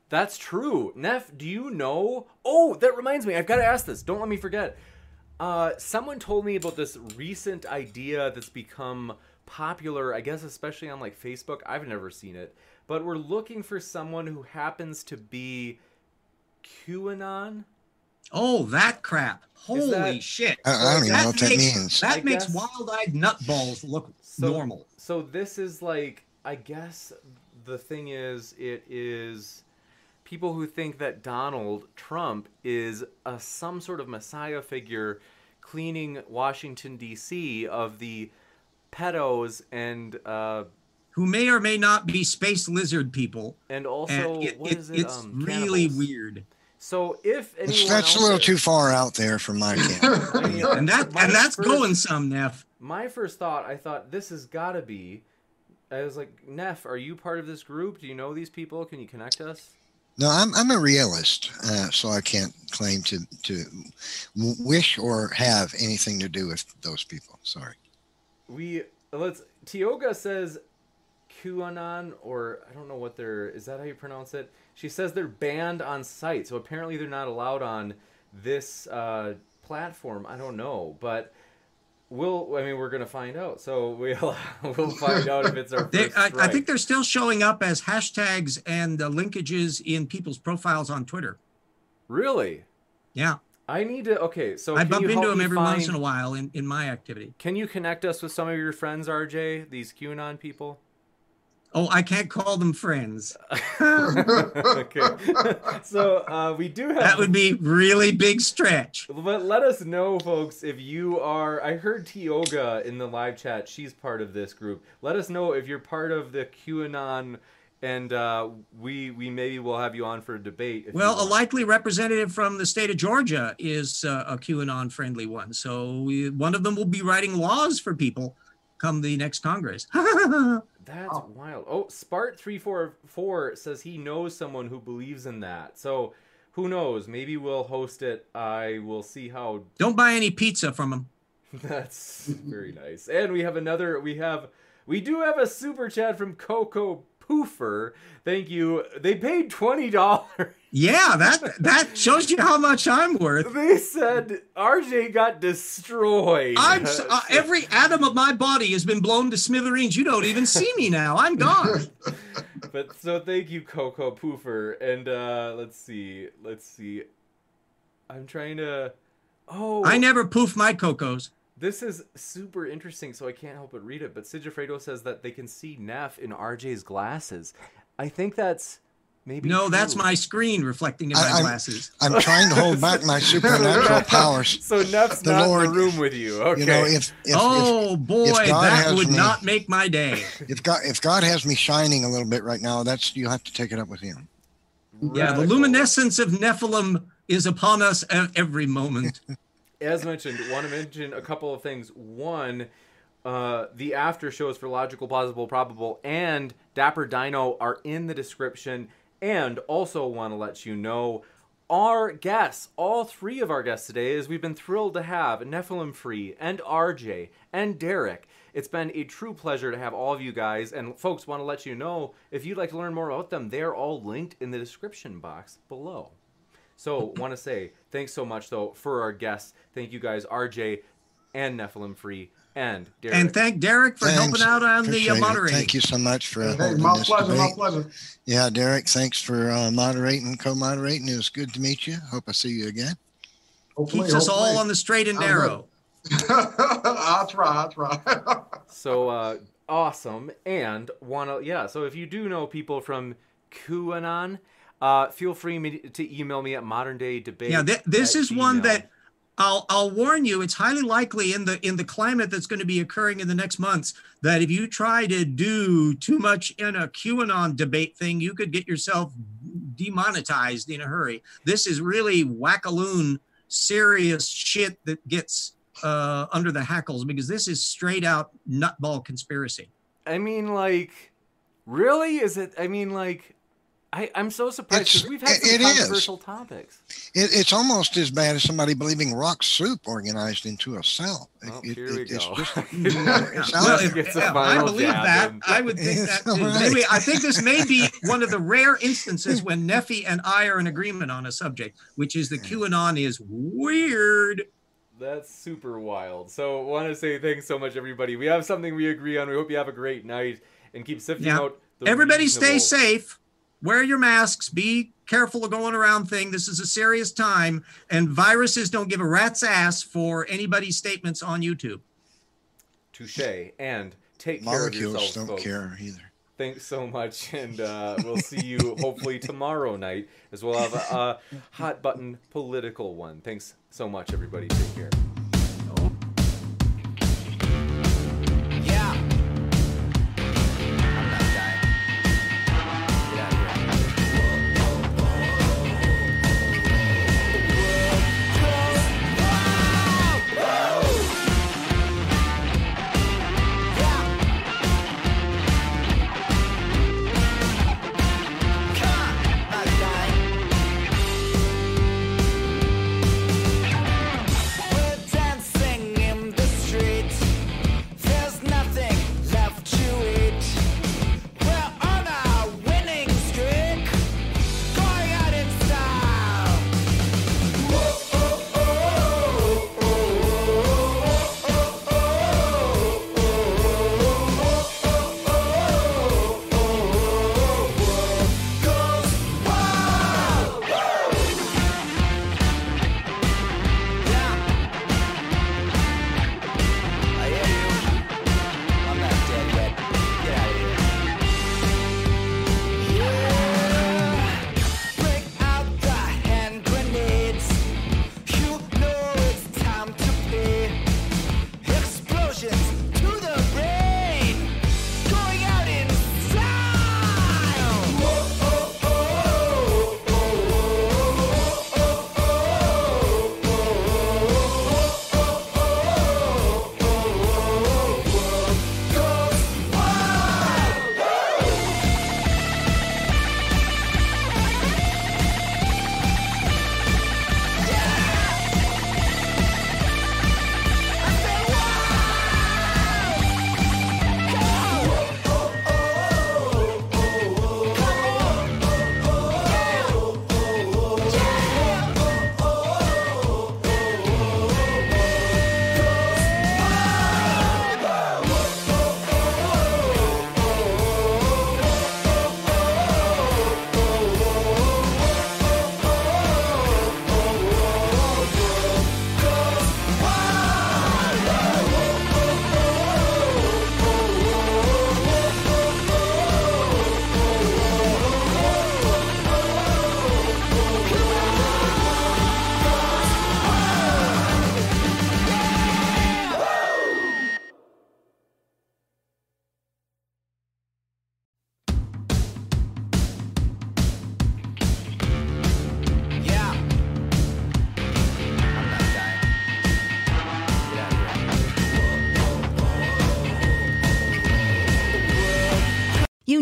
That's true. Neff, do you know? Oh, that reminds me. I've got to ask this. Don't let me forget. Uh, someone told me about this recent idea that's become popular, I guess, especially on like Facebook. I've never seen it. But we're looking for someone who happens to be QAnon. Oh, that crap. Holy that- shit. I, I don't even know what that makes- means. That I makes guess- wild-eyed nutballs look So- normal. So this is like, I guess the thing is, it is people who think that Donald Trump is a, some sort of messiah figure cleaning Washington D.C. of the pedos and uh, Who may or may not be space lizard people. and also And it, what it- is it? it's um, really weird. So if anyone That's, that's a little there- too far out there for my camp. I mean, And that my and that's first- going some, Neff. my first thought, I thought this has got to be. I was like, Neff, are you part of this group? Do you know these people? Can you connect us? No, I'm I'm a realist, uh, so I can't claim to to wish or have anything to do with those people. Sorry. We let's. Tioga says QAnon, or I don't know what they're. Is that how you pronounce it? She says they're banned on site, so apparently they're not allowed on this uh, platform. I don't know, but we'll. I mean, we're gonna find out. So we'll we'll find out if it's our They, I, I think they're still showing up as hashtags and uh, linkages in people's profiles on Twitter. really. Yeah, I need to. Okay, so I bump into help them every find, once in a while in, in my activity. Can you connect us with some of your friends, RJ? These QAnon people. Oh, I can't call them friends. okay. so uh, we do have That would be really big stretch. But let us know, folks, if you are. I heard Tioga in the live chat. She's part of this group. Let us know if you're part of the QAnon, and uh, we we maybe will have you on for a debate. Well, a likely representative from the state of Georgia is uh, a QAnon friendly one. So we, one of them will be writing laws for people come the next Congress. That's wild. Oh, Spart three four four says he knows someone who believes in that. So who knows? Maybe we'll host it. I will see how Don't buy any pizza from them. That's very nice. And we have another. We have we do have a super chat from Coco Poofer. Thank you. They paid twenty dollars. Yeah, that that shows you how much I'm worth. They said RJ got destroyed. I'm uh, every atom of my body has been blown to smithereens. You don't even see me now. I'm gone. but so thank you, Coco Poofer. And uh let's see. Let's see. I'm trying to Oh I never poof my cocos. This is super interesting, so I can't help but read it. But Sigifredo says that they can see Neff in RJ's glasses. I think that's maybe No, that's my screen reflecting in my I- I'm- glasses. I'm trying to hold back my supernatural powers. So Neff's The not Lord- in the room with you. Okay. You know, if if, oh boy, God that would me- not make my day. if if God if God has me shining a little bit right now, that's you have to take it up with Him. Yeah, the luminescence of Nephilim is upon us at every moment. As mentioned, want to mention a couple of things. One, uh, the after shows for Logical, Plausible, Probable, and Dapper Dino are in the description. And also want to let you know our guests, all three of our guests today, is we've been thrilled to have Nephilim Free and RJ and Derek. It's been a true pleasure to have all of you guys. And folks, want to let you know if you'd like to learn more about them, they're all linked in the description box below. So, want to say thanks so much though for our guests. Thank you guys, RJ and Nephilim Free and Derek. and thank Derek for Thanks. helping out on the Appreciate uh, it. moderating. Thank you so much for Hey, holding my this pleasure, my pleasure. Yeah, Derek, thanks for uh, moderating, co-moderating. It was good to meet you. Hope I see you again. Hopefully, Keeps us all on the straight and narrow. I'll try, I'll try. so uh, awesome and want to yeah. So if you do know people from QAnon, uh, feel free me- to email me at modern day debate. Yeah, th- this is one that I'll I'll warn you. It's highly likely in the in the climate that's going to be occurring in the next months that if you try to do too much in a QAnon debate thing, you could get yourself demonetized in a hurry. This is really wackaloon, serious shit that gets uh, under the hackles because this is straight out nutball conspiracy. I mean, like, really? Is it? I mean, like, I, I'm so surprised because we've had some it is. controversial topics. It, it's almost as bad as somebody believing rock soup organized into a cell. It- Well, it- here we it's go. just- it's well, if, Gets I believe jab that, in. I would think that. All too. right. Anyway, I think this may be one of the rare instances when Neffy and I are in agreement on a subject, which is the QAnon is weird. That's super wild. So, want to say thanks so much, everybody. We have something we agree on. We hope you have a great night and keep sifting Yeah. out. The Everybody stay safe. Wear your masks. Be careful of going around thing. This is a serious time, and viruses don't give a rat's ass for anybody's statements on YouTube. Touche. And take care of molecules yourselves, don't folks. care either. Thanks so much, and uh, we'll see you hopefully tomorrow night as well have a, a hot button political one. Thanks so much, everybody. Take care.